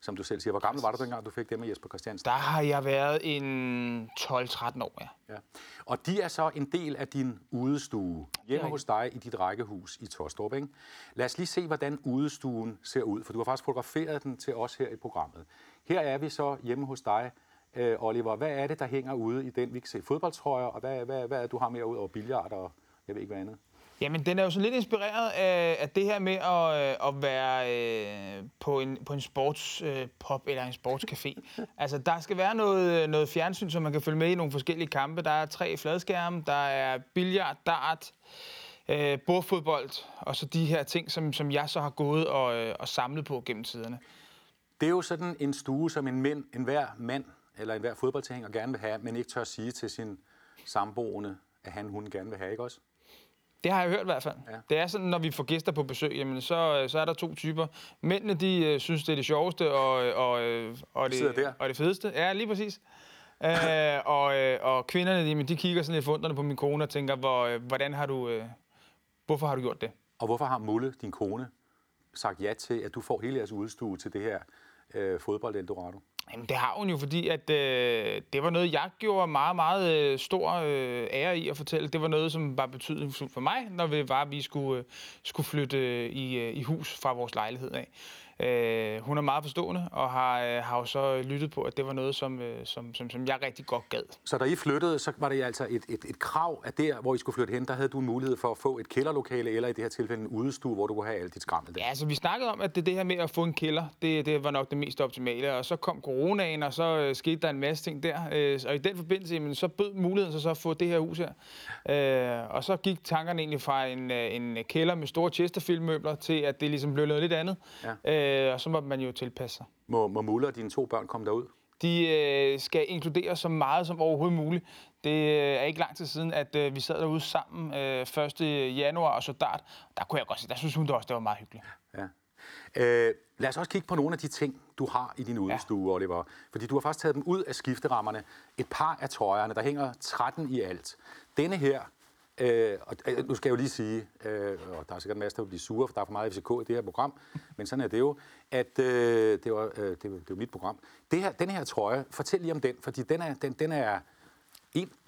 A: som du selv siger. Hvor gammel var du dengang, du fik dem med Jesper Christiansen?
E: Der har jeg været en 12-13 år, ja. ja.
A: Og de er så en del af din udestue hjemme hos dig i dit rækkehus i Torstorp. Ikke? Lad os lige se, hvordan udestuen ser ud, for du har faktisk fotograferet den til os her i programmet. Her er vi så hjemme hos dig, øh, Oliver. Hvad er det, der hænger ude i den? Vi kan se fodboldtrøjer, og hvad, hvad, hvad er det, du har mere ud over billard og jeg ved ikke hvad andet?
E: Jamen, den er jo så lidt inspireret af, af det her med at, øh, at være øh, på, en, på en sportspop øh, eller en sportscafé. [LAUGHS] altså, der skal være noget, noget fjernsyn, så man kan følge med i nogle forskellige kampe. Der er tre fladskærme, der er billard, dart, øh, bordfodbold, og så de her ting, som, som jeg så har gået og, øh, og samlet på gennem tiderne.
A: Det er jo sådan en stue, som en, mænd, en hver mand eller en hver fodboldtilhænger gerne vil have, men ikke tør sige til sin samboende, at han, hun gerne vil have, ikke også?
E: Det har jeg hørt i hvert fald. Ja. Det er sådan, når vi får gæster på besøg, jamen, så, så er der to typer. Mændene, de uh, synes, det er det sjoveste og, og, øh, og, det, og det fedeste. Ja, lige præcis. uh, og, uh, og kvinderne, de, de kigger sådan lidt funderne på min kone og tænker, hvor, uh, hvordan har du, uh, hvorfor har du gjort det?
A: Og hvorfor har Mulle, din kone, sagt ja til, at du får hele jeres udstue til det her uh, fodbold Eldorado?
E: Jamen, det har hun jo, fordi at, øh, det var noget, jeg gjorde meget, meget øh, stor øh, ære i at fortælle. Det var noget, som var betydningsfuldt for mig, når vi var, vi skulle, øh, skulle flytte øh, i, øh, i hus fra vores lejlighed af. Øh, hun er meget forstående, og har, øh, har jo så lyttet på, at det var noget, som, øh, som, som, som jeg rigtig godt gad.
A: Så da I flyttede, så var det altså et, et, et krav, at der, hvor I skulle flytte hen, der havde du en mulighed for at få et kælderlokale, eller i det her tilfælde en udestue, hvor du kunne have alt dit skrammel?
E: Ja, altså vi snakkede om, at det, det her med at få en kælder, det, det var nok det mest optimale, og så kom coronaen, og så øh, skete der en masse ting der, øh, og i den forbindelse, jamen, så bød muligheden så, så at få det her hus her. Øh, og så gik tankerne egentlig fra en, øh, en kælder med store Chesterfield-møbler til, at det ligesom blev noget lidt andet. Ja. Øh, øh, og så må man jo tilpasse sig.
A: Må, må Mulle og dine to børn komme derud?
E: De øh, skal inkludere så meget som overhovedet muligt. Det øh, er ikke lang tid siden, at øh, vi sad derude sammen øh, 1. januar og så dart. Der kunne jeg godt se, der synes hun det også, det var meget hyggeligt. Ja.
A: Øh, lad os også kigge på nogle af de ting, du har i din udestue, ja. Oliver. Fordi du har faktisk taget dem ud af skifterammerne. Et par af trøjerne, der hænger 13 i alt. Denne her Øh, og øh, nu skal jeg jo lige sige, øh, og der er sikkert en masse, der vil blive sure, for der er for meget FCK i det her program, men sådan er det jo, at øh, det, var, øh, det, det var mit program. Det her, den her trøje, fortæl lige om den, fordi den er, den, den er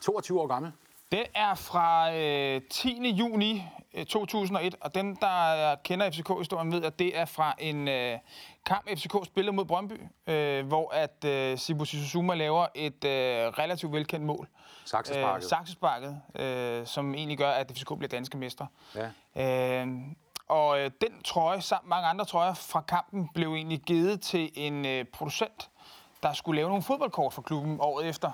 A: 22 år gammel.
E: Den er fra øh, 10. juni 2001, øh, og den, der kender FCK-historien, ved, at det er fra en øh, kamp, FCK spillede mod Brøndby, øh, hvor at øh, Sibu Sissuma laver et øh, relativt velkendt mål.
A: Saksesparket.
E: Øh, Saksesparket, øh, som egentlig gør, at FCK bliver danske mestre. Ja. Øh, og øh, den trøje, med mange andre trøjer fra kampen, blev egentlig givet til en øh, producent, der skulle lave nogle fodboldkort for klubben året efter.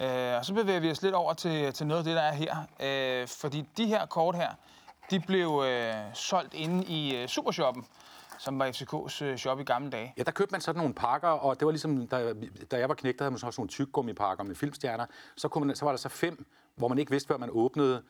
E: Øh, og så bevæger vi os lidt over til, til noget af det, der er her. Øh, fordi de her kort her, de blev øh, solgt inde i øh, Supershoppen som var FCK's øh, shop i gamle dage.
A: Ja, der købte man sådan nogle pakker, og det var ligesom, da, da jeg var knægt, der havde man så sådan nogle tyggegummipakker med filmstjerner. Så, kunne man, så var der så fem, hvor man ikke vidste, før man åbnede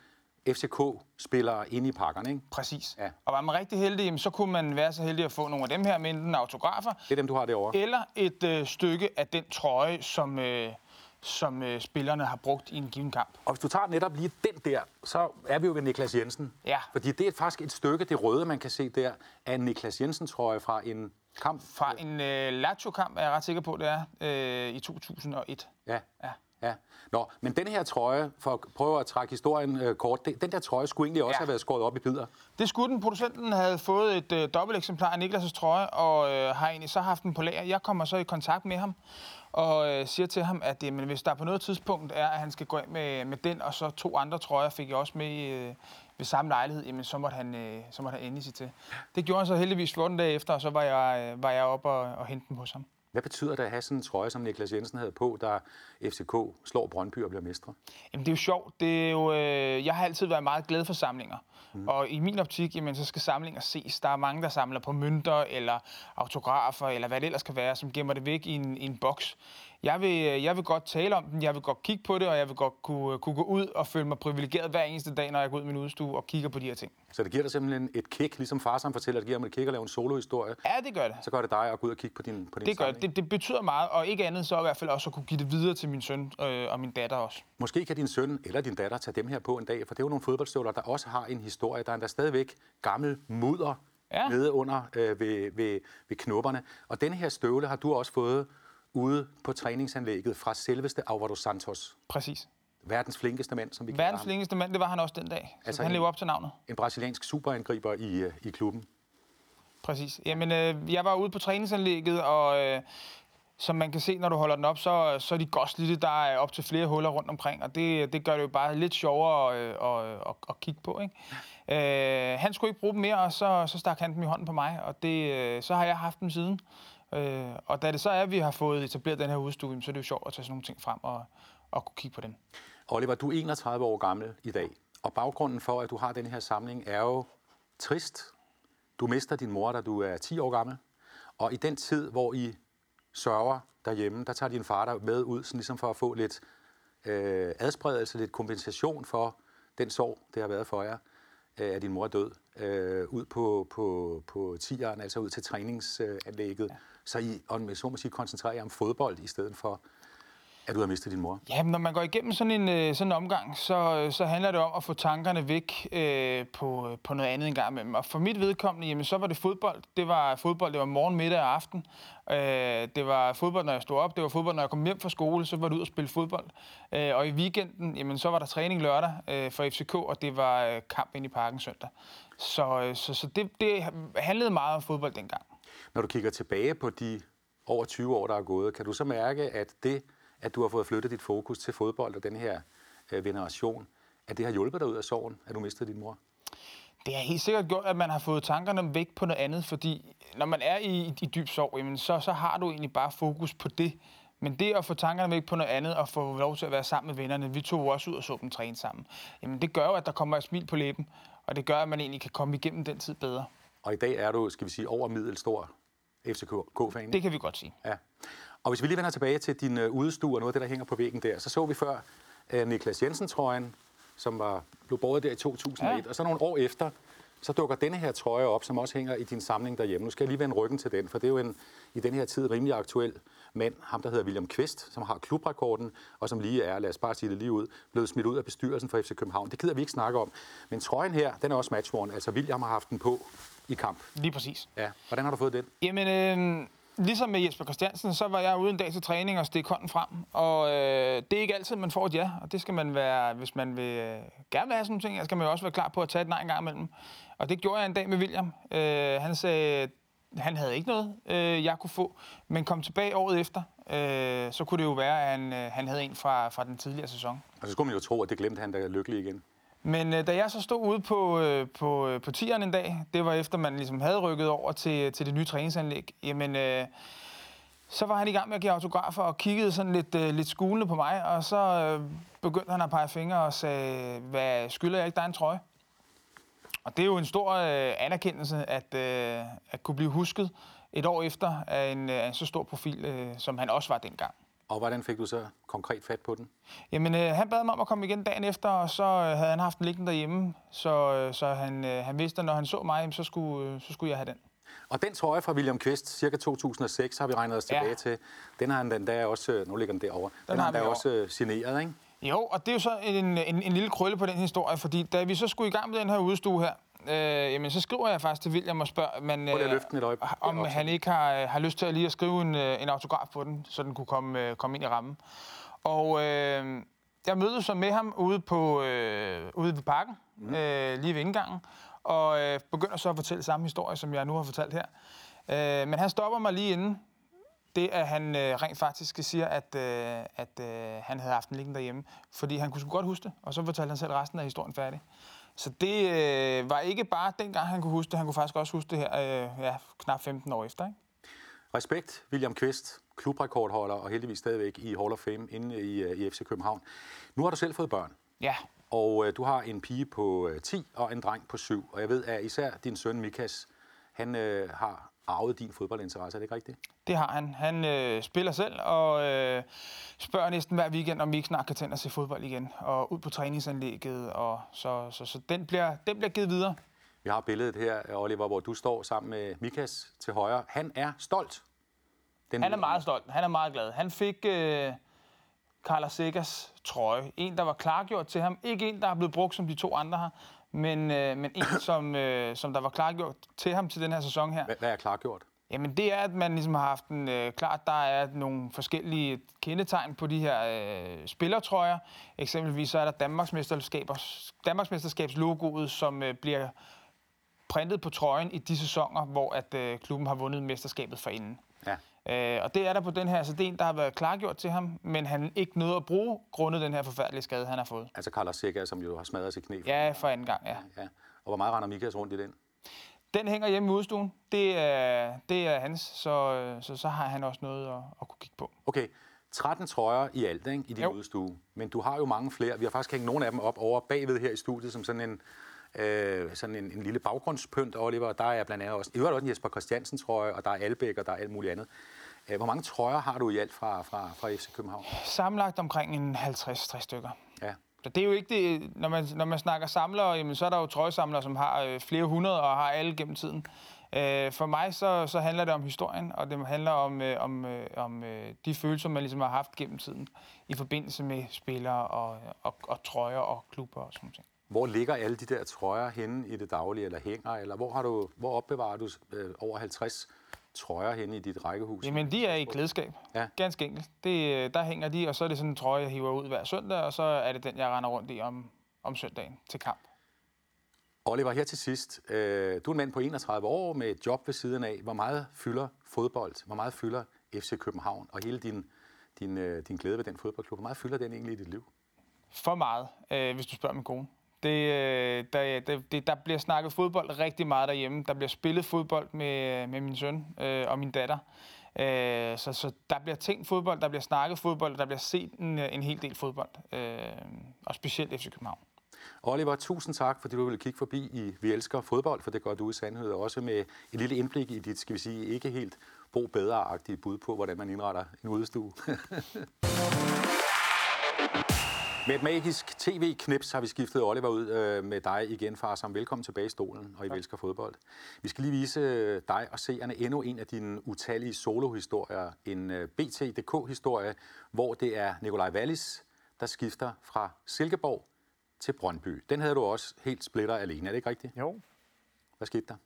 A: FCK-spillere inde i pakkerne, ikke?
E: Præcis. Ja. Og var man rigtig heldig, så kunne man være så heldig at få nogle af dem her med enten autografer. Det
A: er dem, du har derovre.
E: Eller et øh, stykke af den trøje, som... Øh, som øh, spillerne har brugt i en given kamp.
A: Og hvis du tager netop lige den der, så er vi jo ved Niklas Jensen.
E: Ja.
A: Fordi det er faktisk et stykke, det røde, man kan se der, af en Niklas Jensen-trøje fra en kamp.
E: Fra en øh, Lazio-kamp, er jeg ret sikker på, det er, øh, i 2001.
A: Ja. ja. Ja. Nå, men den her trøje, for at prøve at trække historien øh, kort, den, den der trøje skulle egentlig også. Ja. have været skåret op i bidder.
E: Det skulle den. Producenten havde fået et øh, dobbelt eksemplar af Niklas' trøje, og øh, har egentlig så haft den på lager. Jeg kommer så i kontakt med ham, og øh, siger til ham, at øh, men hvis der på noget tidspunkt er, at han skal gå ind med, med den, og så to andre trøjer fik jeg også med øh, ved samme lejlighed, jamen, så måtte han, øh, så måtte han endelig sige til. Det gjorde han så heldigvis 14 dage efter, og så var jeg, øh, var jeg oppe og, og hente den hos ham.
A: Hvad betyder det at have sådan en trøje, som Niklas Jensen havde på, da FCK slår Brøndby og bliver mestre?
E: Jamen, det er jo sjovt. Det er jo, øh, jeg har altid været meget glad for samlinger. Mm. Og i min optik, jamen, så skal samlinger ses. Der er mange, der samler på mønter, eller autografer, eller hvad det ellers kan være, som gemmer det væk i en, i en boks. Jeg vil, jeg vil godt tale om den, jeg vil godt kigge på det, og jeg vil godt kunne, kunne gå ud og føle mig privilegeret hver eneste dag, når jeg går ud i min udstue og kigger på de her ting.
A: Så det giver dig simpelthen et kick, ligesom far som fortæller, det giver ham et kick at lave en solohistorie.
E: Ja, det gør det.
A: Så gør det dig at gå ud og kigge på din, på din
E: Det gør det. det. Det betyder meget, og ikke andet så i hvert fald også at kunne give det videre til min søn øh, og min datter også.
A: Måske kan din søn eller din datter tage dem her på en dag, for det er jo nogle fodboldstøvler, der også har en historie. Der er endda stadigvæk gammel mudder ja. Nede under øh, ved, ved, ved knopperne. Og denne her støvle har du også fået ude på træningsanlægget fra selveste Alvaro Santos.
E: Præcis.
A: Verdens flinkeste mand, som vi
E: Verdens
A: ham.
E: flinkeste mand, det var han også den dag. Så
A: Altså,
E: han lever op til navnet.
A: En brasiliansk superangriber i, øh, i klubben.
E: Præcis. Jamen, øh, jeg var ude på træningsanlægget, og øh, som man kan se, når du holder den op, så, så er de godt slidte. Der er op til flere huller rundt omkring, og det, det gør det jo bare lidt sjovere at, at, at, at kigge på. Ikke? Øh, han skulle ikke bruge dem mere, og så, så stak han dem i hånden på mig, og det, øh, så har jeg haft dem siden. Øh, og da det så er, at vi har fået etableret den her udstue, så er det jo sjovt at tage sådan nogle ting frem og, og kunne kigge på dem.
A: Oliver, du er 31 år gammel i dag, og baggrunden for, at du har den her samling, er jo trist. Du mister din mor, da du er 10 år gammel, og i den tid, hvor I sørger derhjemme, der tager din far dig med ud, sådan ligesom for at få lidt øh, adspredelse, lidt kompensation for den sorg, det har været for jer, øh, at din mor er død, øh, ud på, på, på tieren, altså ud til træningsanlægget, ja så I, om så må sige, koncentrerer jer om fodbold, i stedet for, at du har mistet din mor.
E: Ja, men når man går igennem sådan en, øh, sådan en omgang, så, øh, så handler det om at få tankerne væk øh, på, øh, på noget andet en gang imellem. Og for mit vedkommende, jamen, så var det fodbold. Det var fodbold, det var morgen, middag og aften. Øh, det var fodbold, når jeg stod op. Det var fodbold, når jeg kom hjem fra skole, så var det ud og spille fodbold. Øh, og i weekenden, jamen, så var der træning lørdag øh, for FCK, og det var øh, kamp ind i parken søndag. Så, øh, så, så det, det handlede meget om fodbold dengang.
A: Når du kigger tilbage på de over 20 år, der er gået, kan du så mærke, at det, at du har fået flyttet dit fokus til fodbold og den her øh, veneration, at det har hjulpet dig ud af sorgen, at du mistede din mor?
E: Det har helt sikkert gjort, at man har fået tankerne væk på noget andet, fordi når man er i, i dyb sorg, jamen, så, så har du egentlig bare fokus på det. Men det at få tankerne væk på noget andet og få lov til at være sammen med vennerne, vi tog også ud og så dem træne sammen, jamen det gør jo, at der kommer et smil på læben, og det gør, at man egentlig kan komme igennem den tid bedre.
A: Og i dag er du, skal vi sige, over middel stor FCK-fan.
E: Det kan vi godt sige.
A: Ja. Og hvis vi lige vender tilbage til din øh, udestue og noget af det, der hænger på væggen der, så så vi før øh, Niklas Jensen-trøjen, som var, blev båret der i 2001, ja.
E: Ja.
A: og så nogle år efter, så dukker denne her trøje op, som også hænger i din samling derhjemme. Nu skal jeg lige vende ryggen til den, for det er jo en, i den her tid rimelig aktuel mand, ham der hedder William Kvist, som har klubrekorden, og som lige er, lad os bare sige det lige ud, blevet smidt ud af bestyrelsen for FC København. Det gider vi ikke snakke om. Men trøjen her, den er også matchworn, altså William har haft den på i kamp.
E: Lige præcis.
A: Ja. Hvordan har du fået den?
E: Jamen, øh, ligesom med Jesper Christiansen, så var jeg ude en dag til træning og stikke hånden frem. Og øh, det er ikke altid, man får et ja, og det skal man være, hvis man vil, øh, gerne vil have sådan nogle ting, så skal man jo også være klar på at tage et nej en gang imellem. Og det gjorde jeg en dag med William. Øh, han sagde, han havde ikke noget, øh, jeg kunne få, men kom tilbage året efter, øh, så kunne det jo være, at han, øh, han havde en fra, fra den tidligere sæson.
A: Og så skulle man jo tro, at det glemte han, der er lykkelig igen.
E: Men øh, da jeg så stod ude på, øh, på, øh, på tieren en dag, det var efter man ligesom havde rykket over til, til det nye træningsanlæg, jamen øh, så var han i gang med at give autografer og kiggede sådan lidt, øh, lidt skulende på mig, og så øh, begyndte han at pege fingre og sagde, hvad skylder jeg ikke dig en trøje? Og det er jo en stor øh, anerkendelse at, øh, at kunne blive husket et år efter af en, øh, af en så stor profil, øh, som han også var dengang.
A: Og hvordan fik du så konkret fat på den?
E: Jamen, øh, han bad mig om at komme igen dagen efter, og så øh, havde han haft den liggende derhjemme, så, øh, så han, øh, han vidste, at når han så mig, så, skulle, øh, så skulle jeg have den.
A: Og den trøje fra William Kvist, cirka 2006, har vi regnet os
E: Ja.
A: tilbage til. Den har han den der også, øh, nu ligger den derovre, den, den
E: har
A: han
E: over.
A: også øh, signeret, ikke?
E: Jo, og det er jo så en, en, en lille krølle på den historie, fordi da vi så skulle i gang med den her udstue her, øh, jamen, så skriver jeg faktisk til William og spørger, men,
A: øjeblik.
E: om
A: Deroppe.
E: han ikke har, har lyst til at lige at skrive en, øh, en autograf på den, så den kunne komme, øh, komme ind i rammen. Og øh, jeg mødtes så med ham ude, på, øh, ude ved parken, mm. øh, lige ved indgangen, og øh, begynder så at fortælle samme historie, som jeg nu har fortalt her. Øh, men han stopper mig lige inden, det, at han øh, rent faktisk siger, at, øh, at øh, han havde haft den liggende derhjemme. Fordi han kunne sgu godt huske det, og så fortalte han selv resten af historien færdig. Så det øh, var ikke bare dengang, han kunne huske det, han kunne faktisk også huske det her øh, ja, knap 15 år efter. Ikke?
A: Respekt, William Kvist, klubrekordholder og heldigvis stadigvæk i Hall of Fame inde i, øh, i FC København. Nu har du selv fået børn,
E: Ja,
A: og øh, du har en pige på øh, 10 og en dreng på 7. Og jeg ved, at især din søn Mikas, han øh, har arvet din fodboldinteresse. Er det ikke rigtigt?
E: det har han. Han øh, spiller selv og øh, spørger næsten hver weekend, om vi ikke snart kan tænde os se fodbold igen. Og ud på træningsanlægget. Og så, så, så den, bliver, den bliver givet videre.
A: Vi har billedet her, Oliver, hvor du står sammen med Mikas til højre. Han er stolt. Den,
E: Han er meget stolt. Han er meget glad. Han fik øh, Carlos Segas trøje. En, der var klargjort til ham. Ikke en, der er blevet brugt som de to andre her, men, øh, men en, [COUGHS] som, øh, som der var klargjort til ham til den her sæson her.
A: Hvad, hvad er klargjort?
E: Jamen det er, at man ligesom har haft en... Øh, klart, der er nogle forskellige kendetegn på de her øh, spillertrøjer. Eksempelvis så er der Danmarksmesterskabers, Danmarksmesterskabslogoet, som øh, bliver printet på trøjen i de sæsoner, hvor at øh, klubben har vundet mesterskabet forinden. Øh, og det er der på den her, er en, der har været klargjort til ham, men han ikke nåede at bruge grundet den her forfærdelige skade, han har fået.
A: Altså Carlos Seca, som jo har smadret sit knæ.
E: Ja, for anden gang, ja.
A: ja. Og hvor meget render Mikas rundt i den?
E: Den hænger hjemme i udstuen. Det er, det er hans, så, så, så har han også noget at, at kunne kigge på.
A: Okay, 13 trøjer i alt ikke, i din
E: Jo.
A: udstue. Men du har jo mange flere. Vi har faktisk hængt nogle af dem op over bagved her i studiet, som sådan en, øh, sådan en, en lille baggrundspynt, Oliver. Der er blandt andet også, i øvrigt også en Jesper Christiansen trøje, og der er Albæk, og der er alt muligt andet. Øh, Hvor mange trøjer har du i alt fra, fra, fra FC København?
E: Sammenlagt omkring en 50-60 stykker.
A: Ja.
E: Så det er jo ikke det, når man, når man snakker samlere, jamen, så er der jo trøjesamlere, som har øh, flere hundrede og har alle gennem tiden. Øh, for mig så, så handler det om historien, og det handler om, øh, om, øh, om øh, de følelser, man ligesom har haft gennem tiden i forbindelse med spillere og, og, og trøjer og klubber og sådan noget.
A: Hvor ligger alle de der trøjer henne i det daglige, eller hænger, eller hvor, har du, hvor opbevarer du øh, over 50 trøjer henne i dit rækkehus?
E: Jamen, de er i klædeskab.
A: Ja.
E: Ganske enkelt. Det, øh, der hænger de, og så er det sådan en trøje, jeg hiver ud hver søndag, og så er det den, jeg render rundt i om, om søndagen til kamp.
A: Oliver, her til sidst. Øh, du er en mand på 31 år med et job ved siden af. Hvor meget fylder fodbold? Hvor meget fylder FC København? Og hele din, din, øh, din glæde ved den fodboldklub, hvor meget fylder den egentlig i dit liv?
E: For meget, øh, hvis du spørger min kone. Det, øh, der, der, det, der bliver snakket fodbold rigtig meget derhjemme. Der bliver spillet fodbold med, med min søn øh, og min datter. Øh, så, så der bliver tænkt fodbold, der bliver snakket fodbold, der bliver set en, øh, en hel del fodbold. Øh, og specielt FC København.
A: Oliver, tusind tak, fordi du ville kigge forbi i Vi Elsker Fodbold, for det gør du i sandhed også med et lille indblik i dit, skal vi sige, ikke helt bo bedre-agtige bud på, hvordan man indretter en udestue. [LAUGHS] Med et magisk tv-knips har vi skiftet Oliver ud øh, med dig igen, far, som velkommen tilbage i stolen, og I elsker fodbold. Vi skal lige vise øh, dig og seerne endnu en af dine utallige solohistorier, en øh, BT.dk-historie, hvor det er Nikolaj Wallis, der skifter fra Silkeborg til Brøndby. Den havde du også helt splitter alene, er det ikke rigtigt?
B: Jo.
A: Hvad skete der?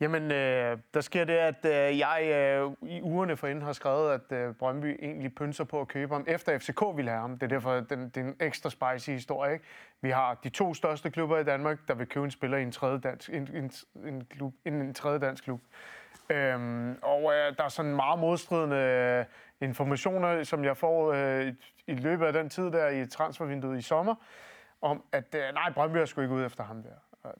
B: Jamen, øh, der sker det, at øh, jeg øh, i ugerne forinden har skrevet, at øh, Brøndby egentlig pynser på at købe ham, efter FCK ville have ham. Det er derfor, den, det er en ekstra spicy historie. Ikke? Vi har de to største klubber i Danmark, der vil købe en spiller i en tredje dansk, en, en, en, klub, en, en tredje dansk klub. Øhm, og øh, der er sådan meget modstridende øh, informationer, som jeg får øh, i, i løbet af den tid der i transfervinduet i sommer, om at øh, nej, Brøndby er sgu ikke ude efter ham der.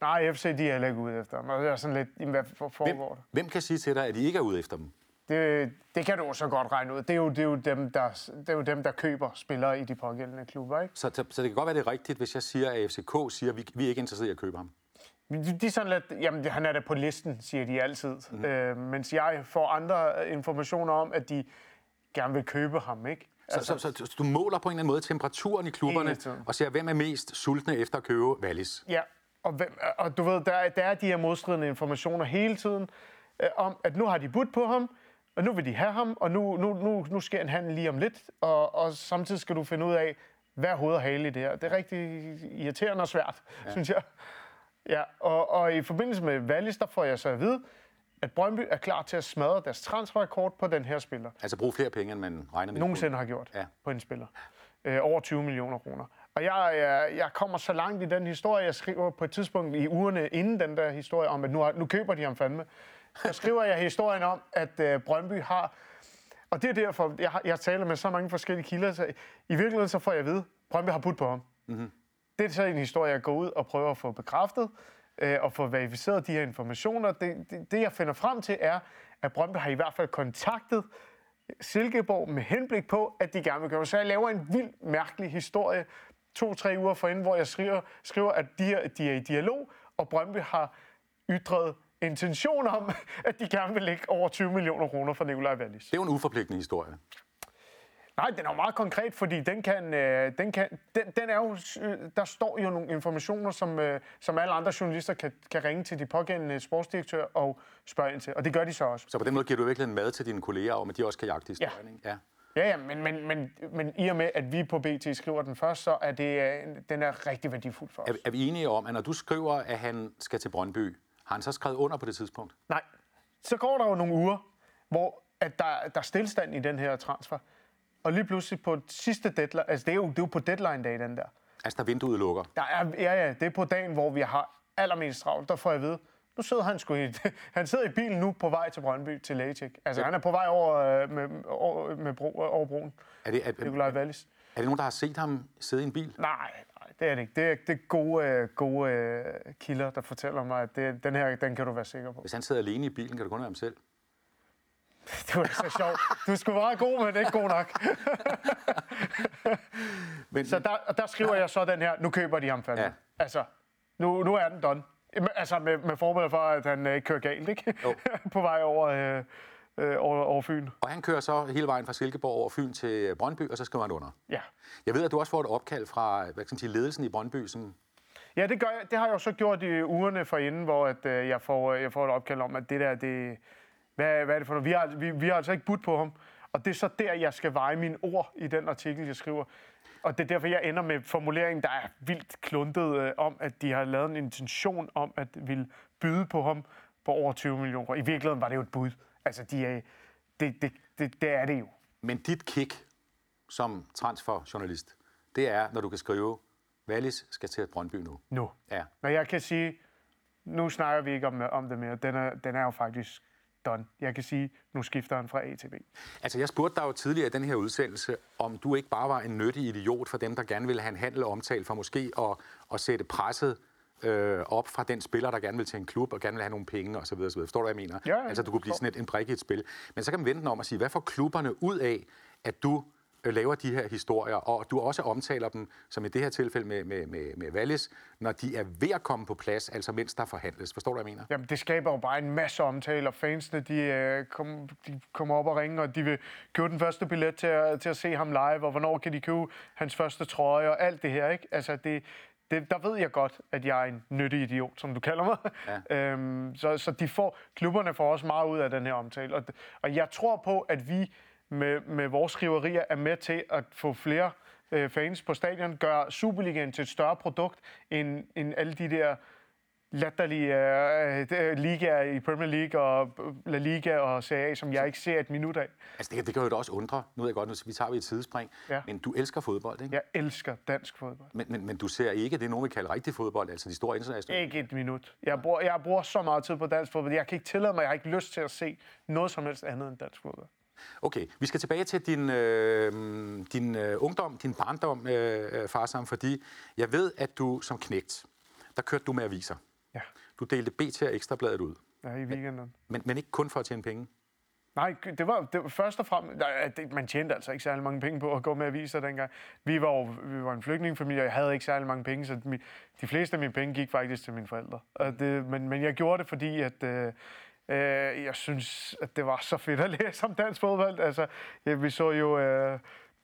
B: Nej, FC de er heller ikke ude efter ham. Og det er sådan lidt, hvad for-
A: Hvem,
B: foregår der?
A: hvem kan sige til dig, at de ikke er ude efter dem?
B: Det, det kan du jo så godt regne ud. Det er jo, det er jo, dem, der, det er jo dem, der køber spillere i de pågældende klubber. Ikke?
A: Så, så, så det kan godt være, det er rigtigt, hvis jeg siger, at FCK siger, at vi, vi er ikke interesseret i at købe ham.
B: De, de er sådan lidt, jamen han er da på listen, siger de altid. Mm. Øh, mens jeg får andre informationer om, at de gerne vil købe ham. Ikke?
A: Så, altså, så, så, så du måler på en eller anden måde temperaturen i klubberne og ser, hvem er mest sultne efter at købe Wallis.
B: Ja, og, hvem, og du ved, der, er- der er de her modstridende informationer hele tiden, øh, om at nu har de budt på ham, og nu vil de have ham, og nu, nu, nu, nu sker en handel lige om lidt, og, og samtidig skal du finde ud af, hvad er hoved og hale i det her. Det er rigtig irriterende og svært, ja. synes jeg. Ja, og, og i forbindelse med Wallis, der får jeg så at vide, at Brøndby er klar til at smadre deres transferrekord på den her spiller.
A: Altså bruge flere penge, end man regner med.
B: Nogensinde har gjort
A: ja.
B: på en spiller. Øh, over 20 millioner kroner. Og jeg, jeg, jeg kommer så langt i den historie, jeg skriver på et tidspunkt i ugerne inden den der historie om, at nu, nu køber de ham fandme. Så skriver jeg historien om, at øh, Brøndby har... Og det er derfor, jeg, jeg taler med så mange forskellige kilder, så i virkeligheden så får jeg at vide, at Brøndby har budt på ham. Mm-hmm. Det er så en historie, jeg går ud og prøver at få bekræftet, øh, og få verificeret de her informationer. Det, det, det, jeg finder frem til, er, at Brøndby har i hvert fald kontaktet Silkeborg med henblik på, at de gerne vil gøre. Så jeg laver en vild, mærkelig historie to-tre uger forinden, hvor jeg skriver, skriver at de er, de er i dialog, og Brøndby har ytret intention om, [LAUGHS] at de gerne vil lægge over 20 millioner kroner for Nikolaj Wallis.
A: Det er jo en uforpligtende historie.
B: Nej, den er jo meget konkret, fordi den kan, øh, den kan, den, den er jo, øh, der står jo nogle informationer, som, øh, som alle andre journalister kan, kan ringe til de pågældende sportsdirektører og spørge ind til. Og det gør de så også.
A: Så på den måde giver du virkelig en mad til dine kolleger om, at de også kan jagte historien, ikke? Ja.
B: Ja, ja, men, men, men, men i og med, at vi på BT skriver den først, så er det, øh, den er rigtig værdifuld for os.
A: Er, er vi enige om, at når du skriver, at han skal til Brøndby, har han så skrevet under på det tidspunkt?
B: Nej. Så går der jo nogle uger, hvor at der, der er stillstand i den her transfer. Og lige pludselig på sidste deadline, altså det er jo, det er jo på deadline dag, den der.
A: Altså, der vinduet lukker.
B: Der er, ja, ja, det er på dagen, hvor vi har allermest travlt. Der får jeg at vide, nu sidder han sgu i, [LAUGHS] han sidder i bilen nu på vej til Brøndby til lægetjek. Altså han er på vej over, øh, med, over, med bro, over broen.
A: Er det, er,
B: Nikolaj Wallis.
A: er det nogen, der har set ham sidde i en bil?
B: Nej, nej, det er det ikke. Det er, det er gode, øh, gode øh, kilder, der fortæller mig, at det, den her, den kan du være sikker på.
A: Hvis han sidder alene i bilen, kan det kun være ham selv. [LAUGHS]
B: Det var så sjovt. Du skulle være god, men ikke god nok. [LAUGHS]
A: Men,
B: Så der, der skriver jeg så den her, nu køber de ham fandme.
A: Ja.
B: Ja. Altså, nu, nu er den done. Altså med, med forbehold for, at han øh, ikke kører galt, ikke?
A: Jo. [LAUGHS]
B: på vej over, øh, øh, over, over Fyn.
A: og han kører så hele vejen fra Silkeborg over Fyn til Brøndby, og så skriver han under.
B: Ja.
A: Jeg ved, at du også får et opkald fra hvad kan sige, ledelsen i Brøndby, som
B: Ja, det, gør jeg. det har jeg jo så gjort i ugerne forinden, hvor at, øh, jeg, får, jeg får et opkald om, at det der, det, hvad, hvad er det for noget? Vi har, vi, vi har altså ikke budt på ham. Og det er så der, jeg skal veje mine ord i den artikel, jeg skriver. Og det er derfor, jeg ender med formuleringen, der er vildt kluntet øh, om, at de har lavet en intention om at ville byde på ham på over 20 millioner. I virkeligheden var det jo et bud. Altså, de er, det, det, det, det er det jo.
A: Men dit kick som transferjournalist, det er, når du kan skrive, Wallis skal til Brøndby nu.
B: Nu.
A: Ja.
B: Når jeg kan sige, nu snakker vi ikke om, om det mere. Den er, den er jo faktisk done. Jeg kan sige, nu skifter han fra A til B.
A: Altså, jeg spurgte dig jo tidligere i den her udsendelse, om du ikke bare var en nyttig idiot for dem, der gerne ville have en handel omtalt for måske at, at sætte presset øh, op fra den spiller, der gerne vil til en klub og gerne vil have nogle penge osv. osv. Forstår du, hvad jeg mener?
B: Ja,
A: altså, du kunne blive sådan et, en brik i et spil. Men så kan man vente om at sige, hvad får klubberne ud af, at du laver de her historier, og du også omtaler dem, som i det her tilfælde med, med, med, med Wallis, når de er ved at komme på plads, altså mens der forhandles. Forstår du, hvad jeg mener?
B: Jamen, det skaber jo bare en masse omtale, og fansene, de, øh, kom, de kommer op og ringer, og de vil købe den første billet til at, til at se ham live, og hvornår kan de købe hans første trøje, og alt det her, ikke? Altså, det, det, der ved jeg godt, at jeg er en nyttig idiot, som du kalder mig. Ja. [LAUGHS] Øhm, så så de får, klubberne får også meget ud af den her omtale. Og, og jeg tror på, at vi med, med vores skriverier er med til at få flere øh, fans på stadion, gøre Superligaen til et større produkt, end, end alle de der latterlige øh, øh, ligaer i Premier League og La Liga og Serie A, som jeg ikke ser et minut af.
A: Altså, det, det kan jo da også undre. Nu ved jeg godt, nu vi tager vi et sidespring.
B: Ja.
A: Men du elsker fodbold, ikke?
B: Jeg elsker dansk fodbold.
A: Men, men, men du ser ikke det, nogen vil kalde rigtig fodbold, altså de store internationale.
B: Ikke et minut. Jeg bruger, jeg bruger så meget tid på dansk fodbold. Jeg kan ikke tillade mig, jeg har ikke lyst til at se noget som helst andet end dansk fodbold.
A: Okay, vi skal tilbage til din, øh, din øh, ungdom, din barndom, øh, øh, farsam, fordi jeg ved, at du som knægt, der kørte du med aviser.
B: Ja,
A: Du delte BT og Ekstrabladet ud,
B: ja i weekenden.
A: men, men ikke kun for at tjene penge.
B: Nej, det var, det var først og fremmest... nej, det- Man tjente altså ikke særlig mange penge på at gå med aviser dengang. Vi var jo vi var en flygtningefamilie, og jeg havde ikke særlig mange penge, så mi- de fleste af mine penge gik faktisk til mine forældre. Og det, men, men jeg gjorde det, fordi at, øh, øh, jeg synes, at det var så fedt at læse om dansk fodbold. Altså, ja, vi så jo... Øh,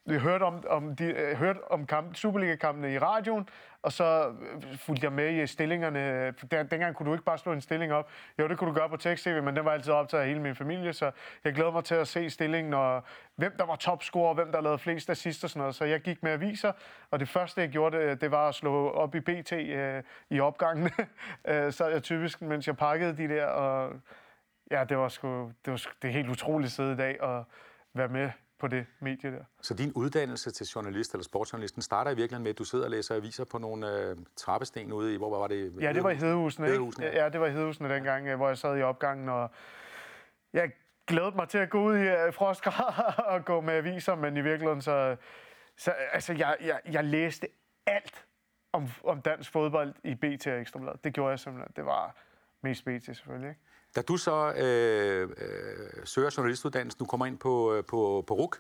B: vi hørte om, om, de, øh, hørte om kamp, Superliga-kampene i radioen, og så øh, fulgte jeg med i stillingerne. Den, Der, dengang kunne du ikke bare slå en stilling op. Jo, det kunne du gøre på tekst-tv, men den var altid optaget af hele min familie, så jeg glæder mig til at se stillingen, og hvem der var topscorer, hvem der lavede flest assist og sådan noget. Så jeg gik med aviser, og det første, jeg gjorde, det, det var at slå op i BT øh, i opgangen. [LAUGHS] Øh, så jeg typisk, mens jeg pakkede de der, og ja, det var sgu, det var sgu, det er helt utroligt at sidde i dag og være med på det medie der.
A: Så din uddannelse til journalist eller sportsjournalist, den starter i virkeligheden med, at du sidder og læser aviser på nogle øh, trappesten ude i, hvor var det?
B: Ja, det var i Hedehusene, ikke?
A: Ja,
B: det var i Hedehusene dengang, øh, hvor jeg sad i opgangen, og jeg glædede mig til at gå ud i øh, frostgrader [LAUGHS] og gå med aviser, men i virkeligheden så... så altså, jeg, jeg, jeg læste alt om, om dansk fodbold i BT og Ekstrabladet. Det gjorde jeg simpelthen. Det var mest BT selvfølgelig, ikke?
A: Da du så øh, øh, søger journalistuddannelsen, du kommer ind på, øh, på, på RUK,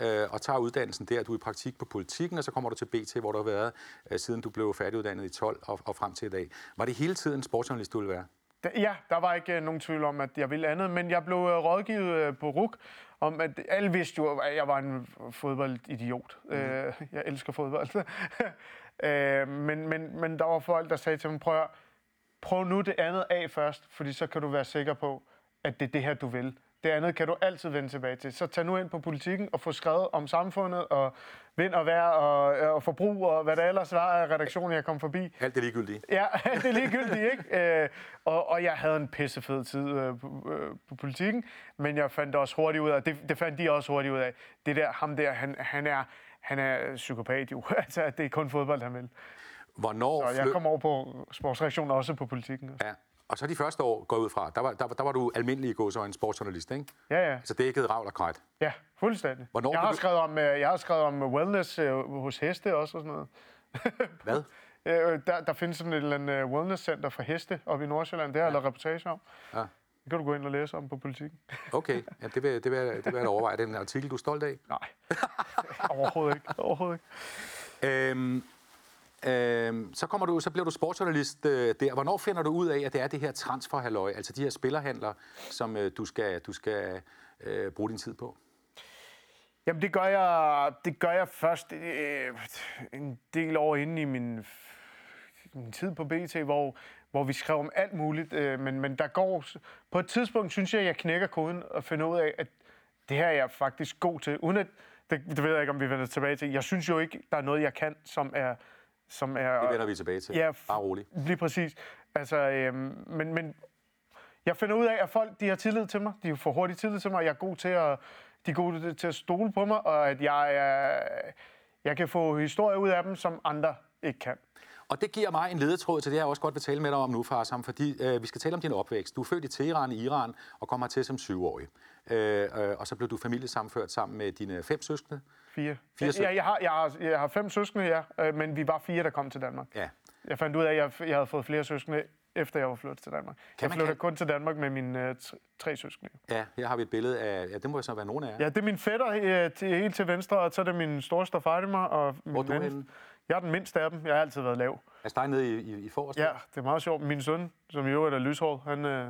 A: øh, og tager uddannelsen der, du er i praktik på politikken, og så kommer du til BT, hvor du har været, øh, siden du blev færdiguddannet i 12 og, og frem til i dag. Var det hele tiden sportsjournalist, du ville være?
B: Da- Ja, der var ikke øh, nogen tvivl om, at jeg ville andet, men jeg blev øh, rådgivet øh, på RUK om, at alle vidste jo, at jeg var en fodboldidiot. Mm. Øh, jeg elsker fodbold. [LAUGHS] øh, men, men, men der var folk, der sagde til mig, prøv, at prøv nu det andet af først, fordi så kan du være sikker på, at det er det her, du vil. Det andet kan du altid vende tilbage til. Så tag nu ind på politikken og få skrevet om samfundet og vind og vejr og, og forbrug og hvad der ellers var af redaktionen, jeg kom forbi.
A: Alt det ligegyldige.
B: Ja, [LAUGHS] det er ligegyldigt, ikke? Øh, og, og jeg havde en pissefed tid øh, på, øh, på politikken, men jeg fandt også hurtigt ud af, det, det fandt de også hurtigt ud af, det der, ham der, han, han er, han er psykopat jo. [LAUGHS] altså, det er kun fodbold, han vil.
A: Hvornår
B: Og jeg kom over på sportsreaktionen også på politikken.
A: Ja. Og så de første år går ud fra, der var, der, var- der var du almindelig i går så en sportsjournalist, ikke?
B: Ja, ja.
A: Altså dækket ravl og krat.
B: Ja, fuldstændig.
A: Hvornår
B: jeg, har
A: begy-
B: skrevet om, øh, jeg har skrevet om wellness øh, hos heste også og sådan noget. [LAUGHS]
A: Hvad?
B: Øh, der, der findes sådan et eller andet wellness-center for heste oppe i Nordsjælland. Det har jeg lavet reportage om.
A: Ja.
B: Det kan du gå ind og læse om på politikken. [LAUGHS]
A: Okay, ja, det, vil, det, vil, det vil jeg overveje. Det er en artikel, du er stolt af.
B: Nej, [LAUGHS] overhovedet ikke. Overhovedet ikke.
A: Øhm, Øh, så, kommer du, så bliver du sportsjournalist øh, der. Hvornår finder du ud af, at det er det her transferhalløj, altså de her spillerhandler, som øh, du skal, du skal øh, bruge din tid på?
B: Jamen, det gør jeg, det gør jeg først øh, en del år inde i min, min tid på BT, hvor, hvor vi skrev om alt muligt. Øh, men, men der går... På et tidspunkt synes jeg, at jeg knækker koden og finder ud af, at det her er jeg faktisk god til. Uden at, det, det ved jeg ikke, om vi vender tilbage til. Jeg synes jo ikke, der er noget, jeg kan, som er... Som er
A: Det vender vi tilbage til.
B: Ja,
A: Bare rolig.
B: Lige præcis. Altså, øhm, men, men jeg finder ud af, at folk de har tillid til mig. De får hurtigt tillid til mig. Jeg er god til at, de er gode til at stole på mig, og at jeg, er, jeg kan få historier ud af dem, som andre ikke kan.
A: Og det giver mig en ledetråd til det, jeg også godt vil tale med dig om nu, Farsam, fordi øh, vi skal tale om din opvækst. Du er født i Teheran i Iran og kom hertil som syvårig. Øh, øh, og så blev du familiesamført sammen med dine fem søskende.
B: Fire.
A: Fire sø-
B: ja, jeg, har, jeg, har, jeg har fem søskende, ja, øh, men vi var fire, der kom til Danmark.
A: Ja.
B: Jeg fandt ud af, at jeg, jeg havde fået flere søskende, efter jeg var flyttet til Danmark. jeg
A: man-
B: flyttede
A: kan-
B: kun til Danmark med mine øh, tre, søskende.
A: Ja, her har vi et billede af, ja, det må så være nogen af jer.
B: Ja, det er min fætter øh, til, helt til venstre, og så er det min storste Fatima. Og min
A: Hvor er du henne?
B: Jeg er den mindste af dem. Jeg har altid været lav.
A: Altså dig nede i, i, i forreste?
B: Ja, det er meget sjovt. Min søn, som i øvrigt er lyshåret, han, øh,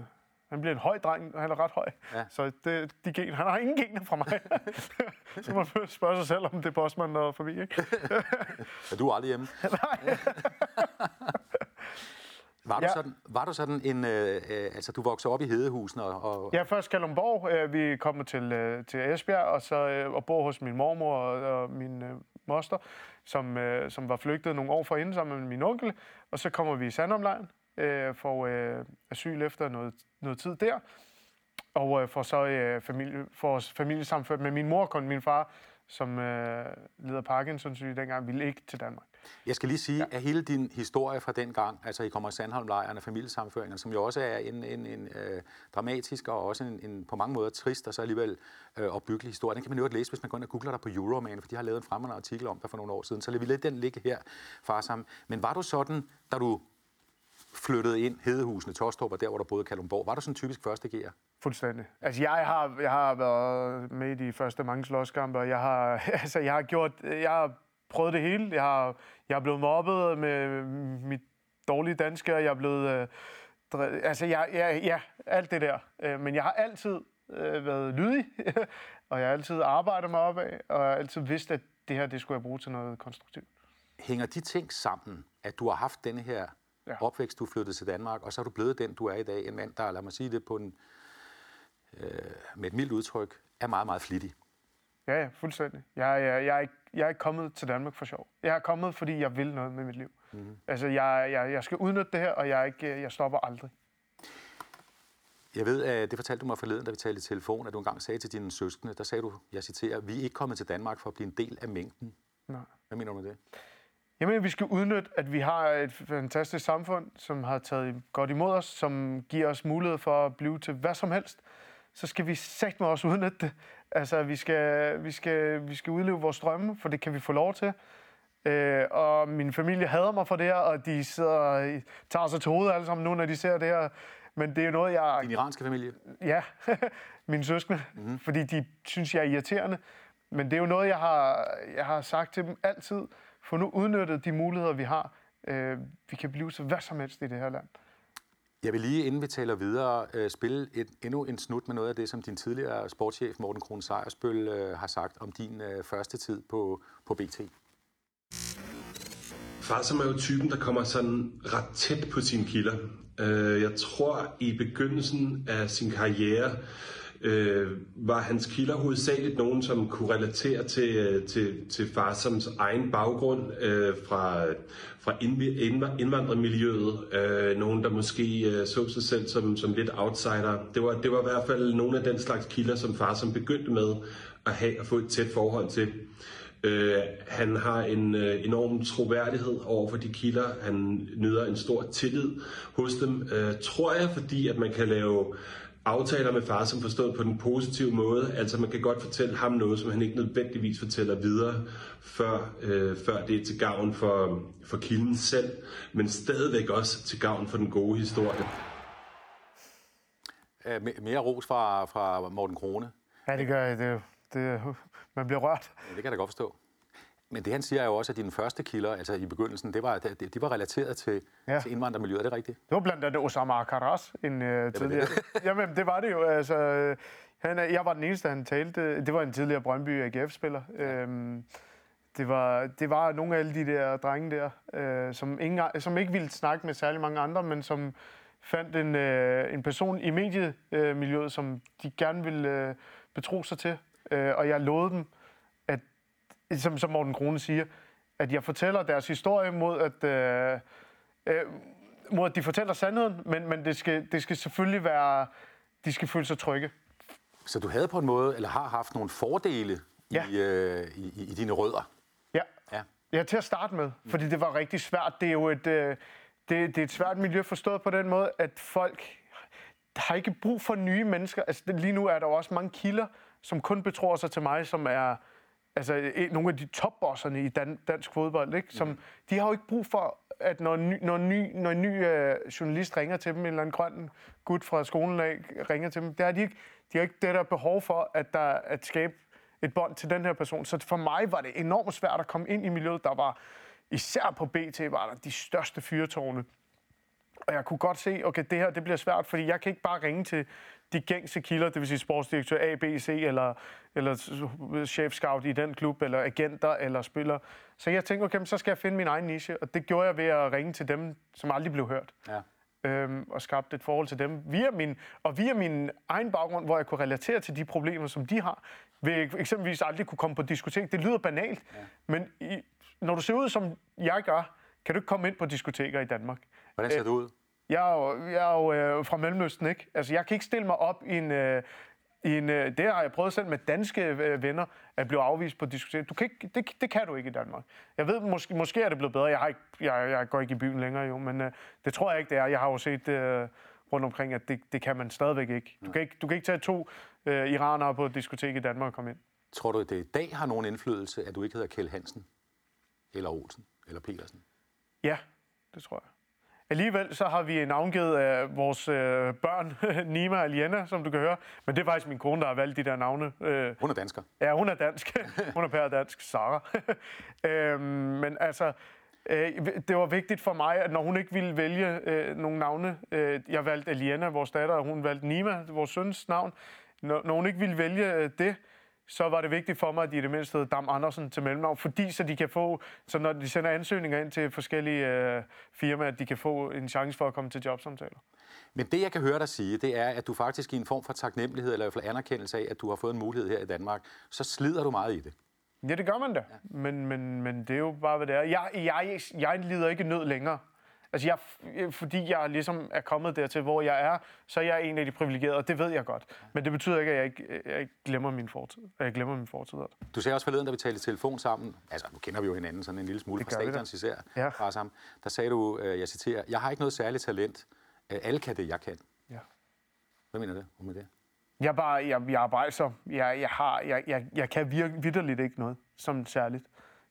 B: han bliver en høj dreng, og han er ret høj.
A: Ja.
B: Så det, de gen, han har ingen gener fra mig. [LAUGHS] så må man spørge sig selv, om det er postmanden, der er forbi. Ikke? [LAUGHS]
A: Er du aldrig hjemme? [LAUGHS]
B: Nej.
A: Var du,
B: Ja.
A: sådan, var du sådan en... Øh, øh, altså, du voksede op i Hedehusen og... og
B: Ja, først Kalundborg. Øh, vi kommer til, øh, til Esbjerg, og så øh, og bor hos min mormor og, og min øh, moster, som, øh, som var flygtet nogle år forinden sammen med min onkel. Og så kommer vi i Sandomlejren, øh, får øh, asyl efter noget, noget tid der. Og øh, får så øh, familie, får familiesamført med min mor, kun min far, som øh, lider Parkinson syge dengang, ville ikke til Danmark.
A: Jeg skal lige sige, ja. at hele din historie fra den gang, altså I kommer i Sandholmlejren og familiesamføringen, som jo også er en, en, en øh, dramatisk og også en, en på mange måder trist og så alligevel øh, opbyggelig historie. Den kan man jo ikke læse, hvis man går ind og googler dig på Euroman, for de har lavet en fremmede artikel om dig for nogle år siden. Så lad vi lidt den ligge her, far sammen. Men var du sådan, da du flyttede ind Hedehusene, Tostrup og der, hvor der boede i Kalundborg, var du sådan en typisk første gear?
B: Fuldstændig. Altså, jeg har, jeg har været med i de første mange slåskampe, og jeg har, [LAUGHS] altså, jeg har gjort, jeg har prøvet det hele. Jeg har, jeg er blevet mobbet med mit dårlige danske, og jeg er blevet, øh, dre- altså, jeg, jeg, ja, alt det der. Øh, Men jeg har altid øh, været lydig, [LAUGHS] og jeg har altid arbejdet mig opad, og jeg har altid vidst, at det her, det skulle jeg bruge til noget konstruktivt.
A: Hænger de ting sammen, at du har haft denne her ja. Opvækst, du flyttede til Danmark, og så er du blevet den, du er i dag, en mand, der, lad mig sige det på en, øh, med et mildt udtryk, er meget, meget flittig.
B: Ja, ja, fuldstændig. Jeg, jeg, jeg, er ikke, jeg er ikke kommet til Danmark for sjov. Jeg er kommet, fordi jeg vil noget med mit liv. Mm. Altså, jeg, jeg, jeg skal udnytte det her, og jeg, er ikke, jeg stopper aldrig.
A: Jeg ved, at det fortalte du mig forleden, da vi talte i telefon, at du engang sagde til dine søskende, der sagde du, jeg citerer, vi er ikke kommet til Danmark for at blive en del af mængden.
B: Nej.
A: Hvad mener du med det?
B: Jeg mener, vi skal udnytte, at vi har et fantastisk samfund, som har taget godt imod os, som giver os mulighed for at blive til hvad som helst. Så skal vi sagt med også udnytte det. Altså, vi skal, vi, skal, vi skal udleve vores drømme, for det kan vi få lov til. Øh, og min familie hader mig for det her, og de sidder tager sig til hovedet alle sammen nu, når de ser det her. Men det er jo noget, jeg...
A: Din iranske familie?
B: Ja, [LAUGHS] mine søskende, mm-hmm. fordi de synes, jeg er irriterende. Men det er jo noget, jeg har, jeg har sagt til dem altid. Få nu udnyttet de muligheder, vi har. Øh, vi kan blive så hvad som helst i det her land.
A: Jeg vil lige, inden vi taler videre, øh, spille et, endnu en snut med noget af det, som din tidligere sportschef Morten Krohn Sejersbøl øh, har sagt om din øh, første tid på, på BT.
D: Farsom er jo typen, der kommer sådan ret tæt på sine kilder. Øh, jeg tror, i begyndelsen af sin karriere, øh, var hans kilder hovedsageligt nogen, som kunne relatere til, øh, til, til Farsams egen baggrund øh, fra, fra indvandrermiljøet. Øh, nogen, der måske øh, så sig selv som, som lidt outsider. Det var, det var i hvert fald nogle af den slags kilder, som Farsam begyndte med at have og få et tæt forhold til. Øh, han har en øh, enorm troværdighed over for de kilder. Han nyder en stor tillid hos dem. Øh, tror jeg, fordi at man kan lave aftaler med far, som forstået på den positive måde. Altså man kan godt fortælle ham noget, som han ikke nødvendigvis fortæller videre, før, øh, før det er til gavn for, for kilden selv, men stadigvæk også til gavn for den gode historie.
A: Øh, mere ros fra, fra Morten Krone.
B: Ja, det gør jeg. Det, det, man bliver rørt.
A: Ja, det kan jeg da godt forstå. Men det han siger er jo også, at dine første kilder, altså i begyndelsen, det var, de, de var relateret til, ja. til indvandrermiljøet. Er det rigtigt?
B: Det var blandt andet Osama Akaras, en uh, tidligere. [LAUGHS] Jamen, det var det jo. Altså, han, jeg var den eneste, han talte. Det var en tidligere Brøndby AGF-spiller. Ja. Øhm, det var, det var nogle af alle de der drenge der, øh, som, ingen, som ikke ville snakke med særlig mange andre, men som fandt en, øh, en person i mediemiljøet, øh, som de gerne ville øh, betro sig til. Øh, og jeg lovede dem, som, som Morten Krone siger, at jeg fortæller deres historie mod, at, øh, øh, mod at de fortæller sandheden, men, men det, skal, det skal selvfølgelig være, de skal føle sig trygge.
A: Så du havde på en måde, eller har haft nogle fordele ja. i, øh, i, i dine rødder?
B: Ja. ja. Ja, til at starte med, fordi det var rigtig svært. Det er jo et, øh, det, det er et svært miljø forstået på den måde, at folk har ikke brug for nye mennesker. Altså, lige nu er der jo også mange kilder, som kun betror sig til mig, som er altså, nogle af de topbosserne i dan, dansk fodbold. Ikke? Som, mm. De har jo ikke brug for, at når, ny, når, ny, når en ny uh, journalist ringer til dem, en eller anden grøn gut fra skolen af ringer til dem, det har de ikke. De har ikke det der behov for, at, der, at skabe et bånd til den her person. Så for mig var det enormt svært at komme ind i miljøet. Der var, især på BT, var der de største fyrtårne. Og jeg kunne godt se, okay, det her det bliver svært, fordi jeg kan ikke bare ringe til de gængse kilder, det vil sige sportsdirektør A, B, C, eller, eller chef scout i den klub, eller agenter, eller spiller. Så jeg tænkte, okay, så skal jeg finde min egen niche, og det gjorde jeg ved at ringe til dem, som aldrig blev hørt. Ja. Øhm, og skabte et forhold til dem via min, og via min egen baggrund, hvor jeg kunne relatere til de problemer, som de har. Ved eksempelvis aldrig kunne komme på diskotek. Det lyder banalt, ja. men i, når du ser ud, som jeg gør, kan du ikke komme ind på diskoteker i Danmark.
A: Hvordan ser du ud?
B: Jeg er jo, jeg er jo øh, fra Mellemøsten, ikke? Altså, jeg kan ikke stille mig op i en... Øh, i en, øh, det har jeg prøvet selv med danske øh, venner, at blive afvist på diskotek. Du kan ikke, det, det kan du ikke i Danmark. Jeg ved, måske, måske er det blevet bedre. Jeg, har ikke, jeg, jeg går ikke i byen længere, jo, men øh, det tror jeg ikke, det er. Jeg har jo set øh, rundt omkring, at det, det kan man stadigvæk ikke. Du kan ikke, du kan ikke tage to øh, iranere på et diskotek i Danmark og komme ind.
A: Tror du, at det i dag har nogen indflydelse, at du ikke hedder Kjell Hansen, eller Olsen, eller Petersen?
B: Ja, det tror jeg. Alligevel så har vi navngivet af vores øh, børn, [LAUGHS] Nima og Liana, som du kan høre. Men det er faktisk min kone, der har valgt de der navne.
A: Øh, hun er dansker.
B: Ja, hun er dansk. [LAUGHS] hun er pære dansk. Sara. [LAUGHS] øh, men altså, øh, det var vigtigt for mig, at når hun ikke ville vælge øh, nogle navne, øh, jeg valgte Liana, vores datter, og hun valgte Nima, vores søns navn. Når, når hun ikke ville vælge øh, det, så var det vigtigt for mig, at de i det mindste hedder Dam Andersen til mellemnavn, fordi så de kan få, så når de sender ansøgninger ind til forskellige øh, firmaer, at de kan få en chance for at komme til jobsamtaler.
A: Men det, jeg kan høre dig sige, det er, at du faktisk i en form for taknemmelighed, eller i hvert fald anerkendelse af, at du har fået en mulighed her i Danmark, så slider du meget i det.
B: Ja, det gør man da. Ja. Men, men, men det er jo bare, hvad det er. Jeg, jeg, jeg lider ikke nød længere. Altså, jeg, fordi jeg ligesom er kommet dertil, hvor jeg er, så er jeg en af de privilegerede, og det ved jeg godt. Men det betyder ikke, at jeg ikke, jeg ikke glemmer min fortid. Jeg glemmer min fortid.
A: Du sagde også forleden, da vi talte i telefon sammen, altså nu kender vi jo hinanden sådan en lille smule
B: Det
A: fra stadions især,
B: Ja.
A: fra sammen, der sagde du, øh, jeg citerer, jeg har ikke noget særligt talent. Øh, Alle kan det, jeg kan.
B: Ja.
A: Hvad mener du med det?
B: Jeg er bare, jeg, jeg er arbejdsom. Jeg, jeg, har, jeg, jeg, jeg kan virke vidderligt ikke noget som særligt.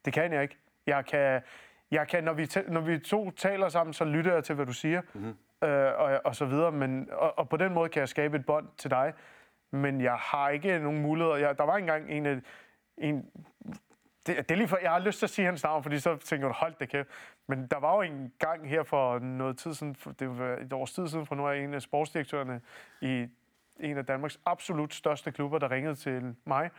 B: Det kan jeg ikke. Jeg kan, jeg kan når, vi når vi to taler sammen, så lytter jeg til, hvad du siger, mm-hmm. øh, og, og så videre. Men, og, og på den måde kan jeg skabe et bånd til dig. Men jeg har ikke nogen muligheder. Jeg, der var engang en af... En, det, det er lige for, jeg har lyst til at sige hans navn, fordi så tænker du, hold det kæft. Men der var jo en gang her for noget tid siden, for det var et års tid siden, for nu er jeg en af sportsdirektørerne i en af Danmarks absolut største klubber, der ringede til mig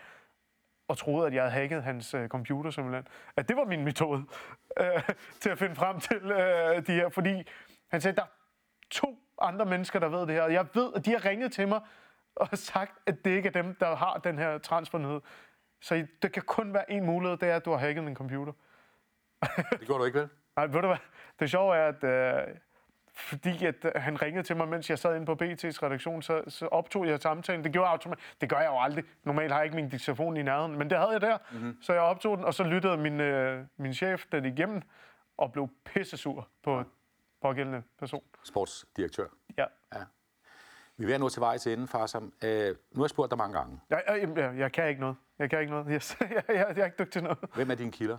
B: og troede, at jeg havde hacket hans øh, computer simpelthen. At det var min metode [LAUGHS] øh, til at finde frem til øh, de her. Fordi han sagde, der er to andre mennesker, der ved det her. Og jeg ved, at de har ringet til mig og [LAUGHS] sagt, at det ikke er dem, der har den her transfernyhed. Så det kan kun være en mulighed, det er, at du har hacket min computer.
A: Det gjorde du ikke, vel? [LAUGHS]
B: Nej, ved du hvad? Det sjove er, at øh, fordi at øh, han ringede til mig, mens jeg sad inde på BT's redaktion, så, så optog jeg samtalen. Det gjorde jeg automatisk. Det gør jeg jo aldrig. Normalt har jeg ikke min diktafon i nærheden, men det havde jeg der. Mm-hmm. Så jeg optog den, og så lyttede min, øh, min chef den igennem, og blev pissesur på pågældende person.
A: Sportsdirektør.
B: Ja.
A: Vi er ved at nå til vej til enden, far. Som, øh, nu har jeg spurgt dig mange gange.
B: Jeg, jeg, jeg, jeg kan ikke noget. Jeg kan ikke noget. Yes. [LAUGHS] jeg, jeg, jeg er ikke dygtig til noget.
A: Hvem er dine kilder?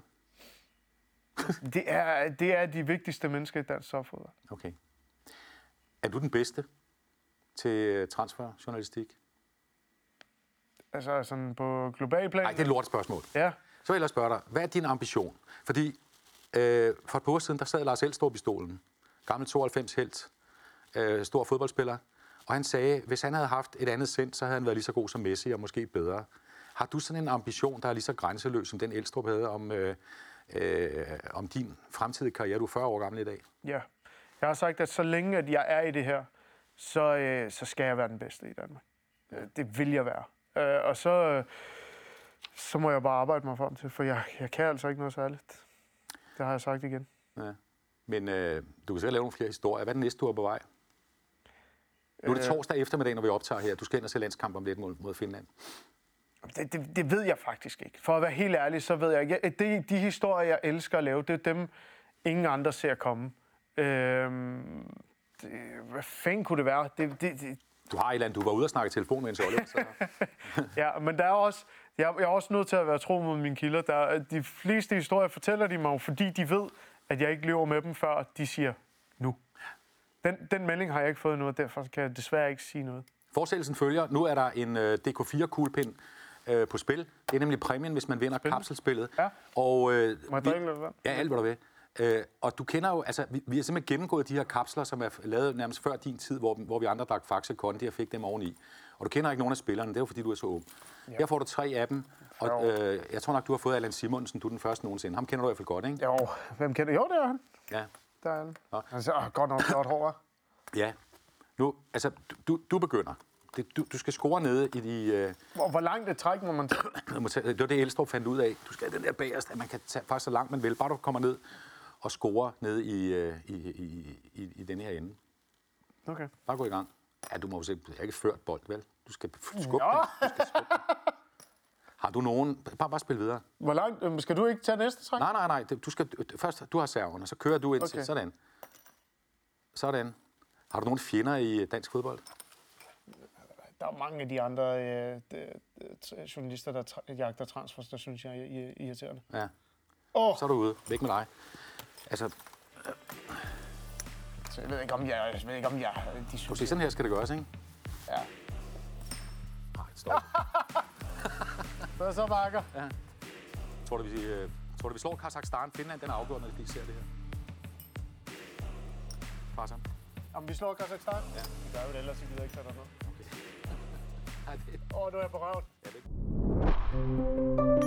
B: Det er, det er de vigtigste mennesker i dansk softfodbold.
A: Okay. Er du den bedste til øh, transferjournalistik?
B: Altså sådan på global plan.
A: Nej, det er et lortspørgsmål.
B: Ja.
A: Så vil jeg spørge dig, hvad er din ambition? Fordi øh, for et par uger siden, der sad Lars Elstrup i stolen. Gammel 92-helt, øh, stor fodboldspiller. Og han sagde, hvis han havde haft et andet sind, så havde han været lige så god som Messi, og måske bedre. Har du sådan en ambition, der er lige så grænseløs, som den Elstrup havde om, øh, øh, om din fremtidige karriere? Du er 40 år gammel i dag.
B: Ja. Jeg har sagt, at så længe at jeg er i det her, så, øh, så skal jeg være den bedste i Danmark. Ja. Det vil jeg være. Øh, og så, øh, så må jeg bare arbejde mig frem til, for jeg, jeg kan altså ikke noget særligt. Det har jeg sagt igen.
A: Ja. Men øh, du kan sikkert lave nogle flere historier. Hvad er den næste, du er på vej? Nu er det torsdag eftermiddag, når vi optager her. Du skal ind og se landskamp om lidt mod, mod Finland.
B: Det, det, det ved jeg faktisk ikke. For at være helt ærlig, så ved jeg ikke. Det, de historier, jeg elsker at lave, det er dem, ingen andre ser komme. Øhm, det, hvad fanden kunne det være? Det, det, det,
A: Du har et eller andet, du var ude og snakke i telefon med Oliver. Så... [LAUGHS]
B: Ja, men der er også, jeg, jeg er også nødt til at være tro mod mine kilder. Der, er- de fleste historier fortæller de mig jo, fordi de ved, at jeg ikke lever med dem, før de siger nu. Den, den melding har jeg ikke fået endnu, og derfor kan jeg desværre ikke sige noget.
A: Fortsættelsen følger. Nu er der en øh, DK4-kuglepind øh, på spil. Det er nemlig præmien, hvis man vinder kapselspillet.
B: Ja.
A: Og, øh,
B: Må jeg drikke lidt vand?
A: Ja, alt hvad du vil. Øh, og du kender jo, altså, vi, vi har simpelthen gennemgået de her kapsler, som er lavet nærmest før din tid, hvor, hvor vi andre drak Faxe Kondi og fik dem oveni. Og du kender ikke nogen af spillerne, det er jo fordi, du er så ung. Ja. Her får du tre af dem, og øh, jeg tror nok, du har fået Allan Simonsen, du er den første nogensinde. Ham kender du i hvert fald godt, ikke?
B: Jo, hvem kender Jo, det er han.
A: Ja.
B: Der er han.
A: Nå.
B: Altså, åh, godt nok godt hår?
A: Ja. Nu, altså, du, du begynder. Det, du, du skal score nede i de... Øh,
B: Hvor, hvor langt et træk må man tage-
A: Det var det, Elstrup fandt ud af. Du skal have den der bagerst, at man kan tage faktisk så langt man vil. Bare du kommer ned og scorer ned i, øh, i, i, i, i den her ende.
B: Okay.
A: Bare gå i gang. Ja, du må jo se, det er ikke ført bold, vel? Du skal skubbe den. Du skal skubbe den. Har du nogen... Bare, bare spil videre.
B: Hvor langt? øhm, Skal du ikke tage næste træk?
A: Nej, nej, nej. Du skal, først, du har serven, og så kører du ind til.
B: Okay.
A: Sådan. Sådan. Har du nogle fjender i dansk fodbold?
B: Der er mange af de andre øh, de, de, journalister, der tra- jagter transfers, der synes jeg er ir- irriterende.
A: Ja.
B: Åh,
A: Så er du ude. Væk med dig. Altså,
B: så jeg ved ikke, om jeg, jeg ved ikke, om jeg, de
A: du
B: synes,
A: se, sådan her skal det gøres, ikke?
B: ja.
A: Nej, stop. [LAUGHS]
B: Hvad så, Marker?
A: Tror du, vi, øh, tror du, vi slår Kazakhstan? Finland, den er afgjort, når vi ser det her. Bare sammen.
B: Om vi slår Kazakhstan? Ja. Det gør vi det, ellers så gider ikke tage dig noget.
A: Okay. [LAUGHS] Det,
B: Åh, oh, nu er jeg på røven.
A: ja, det.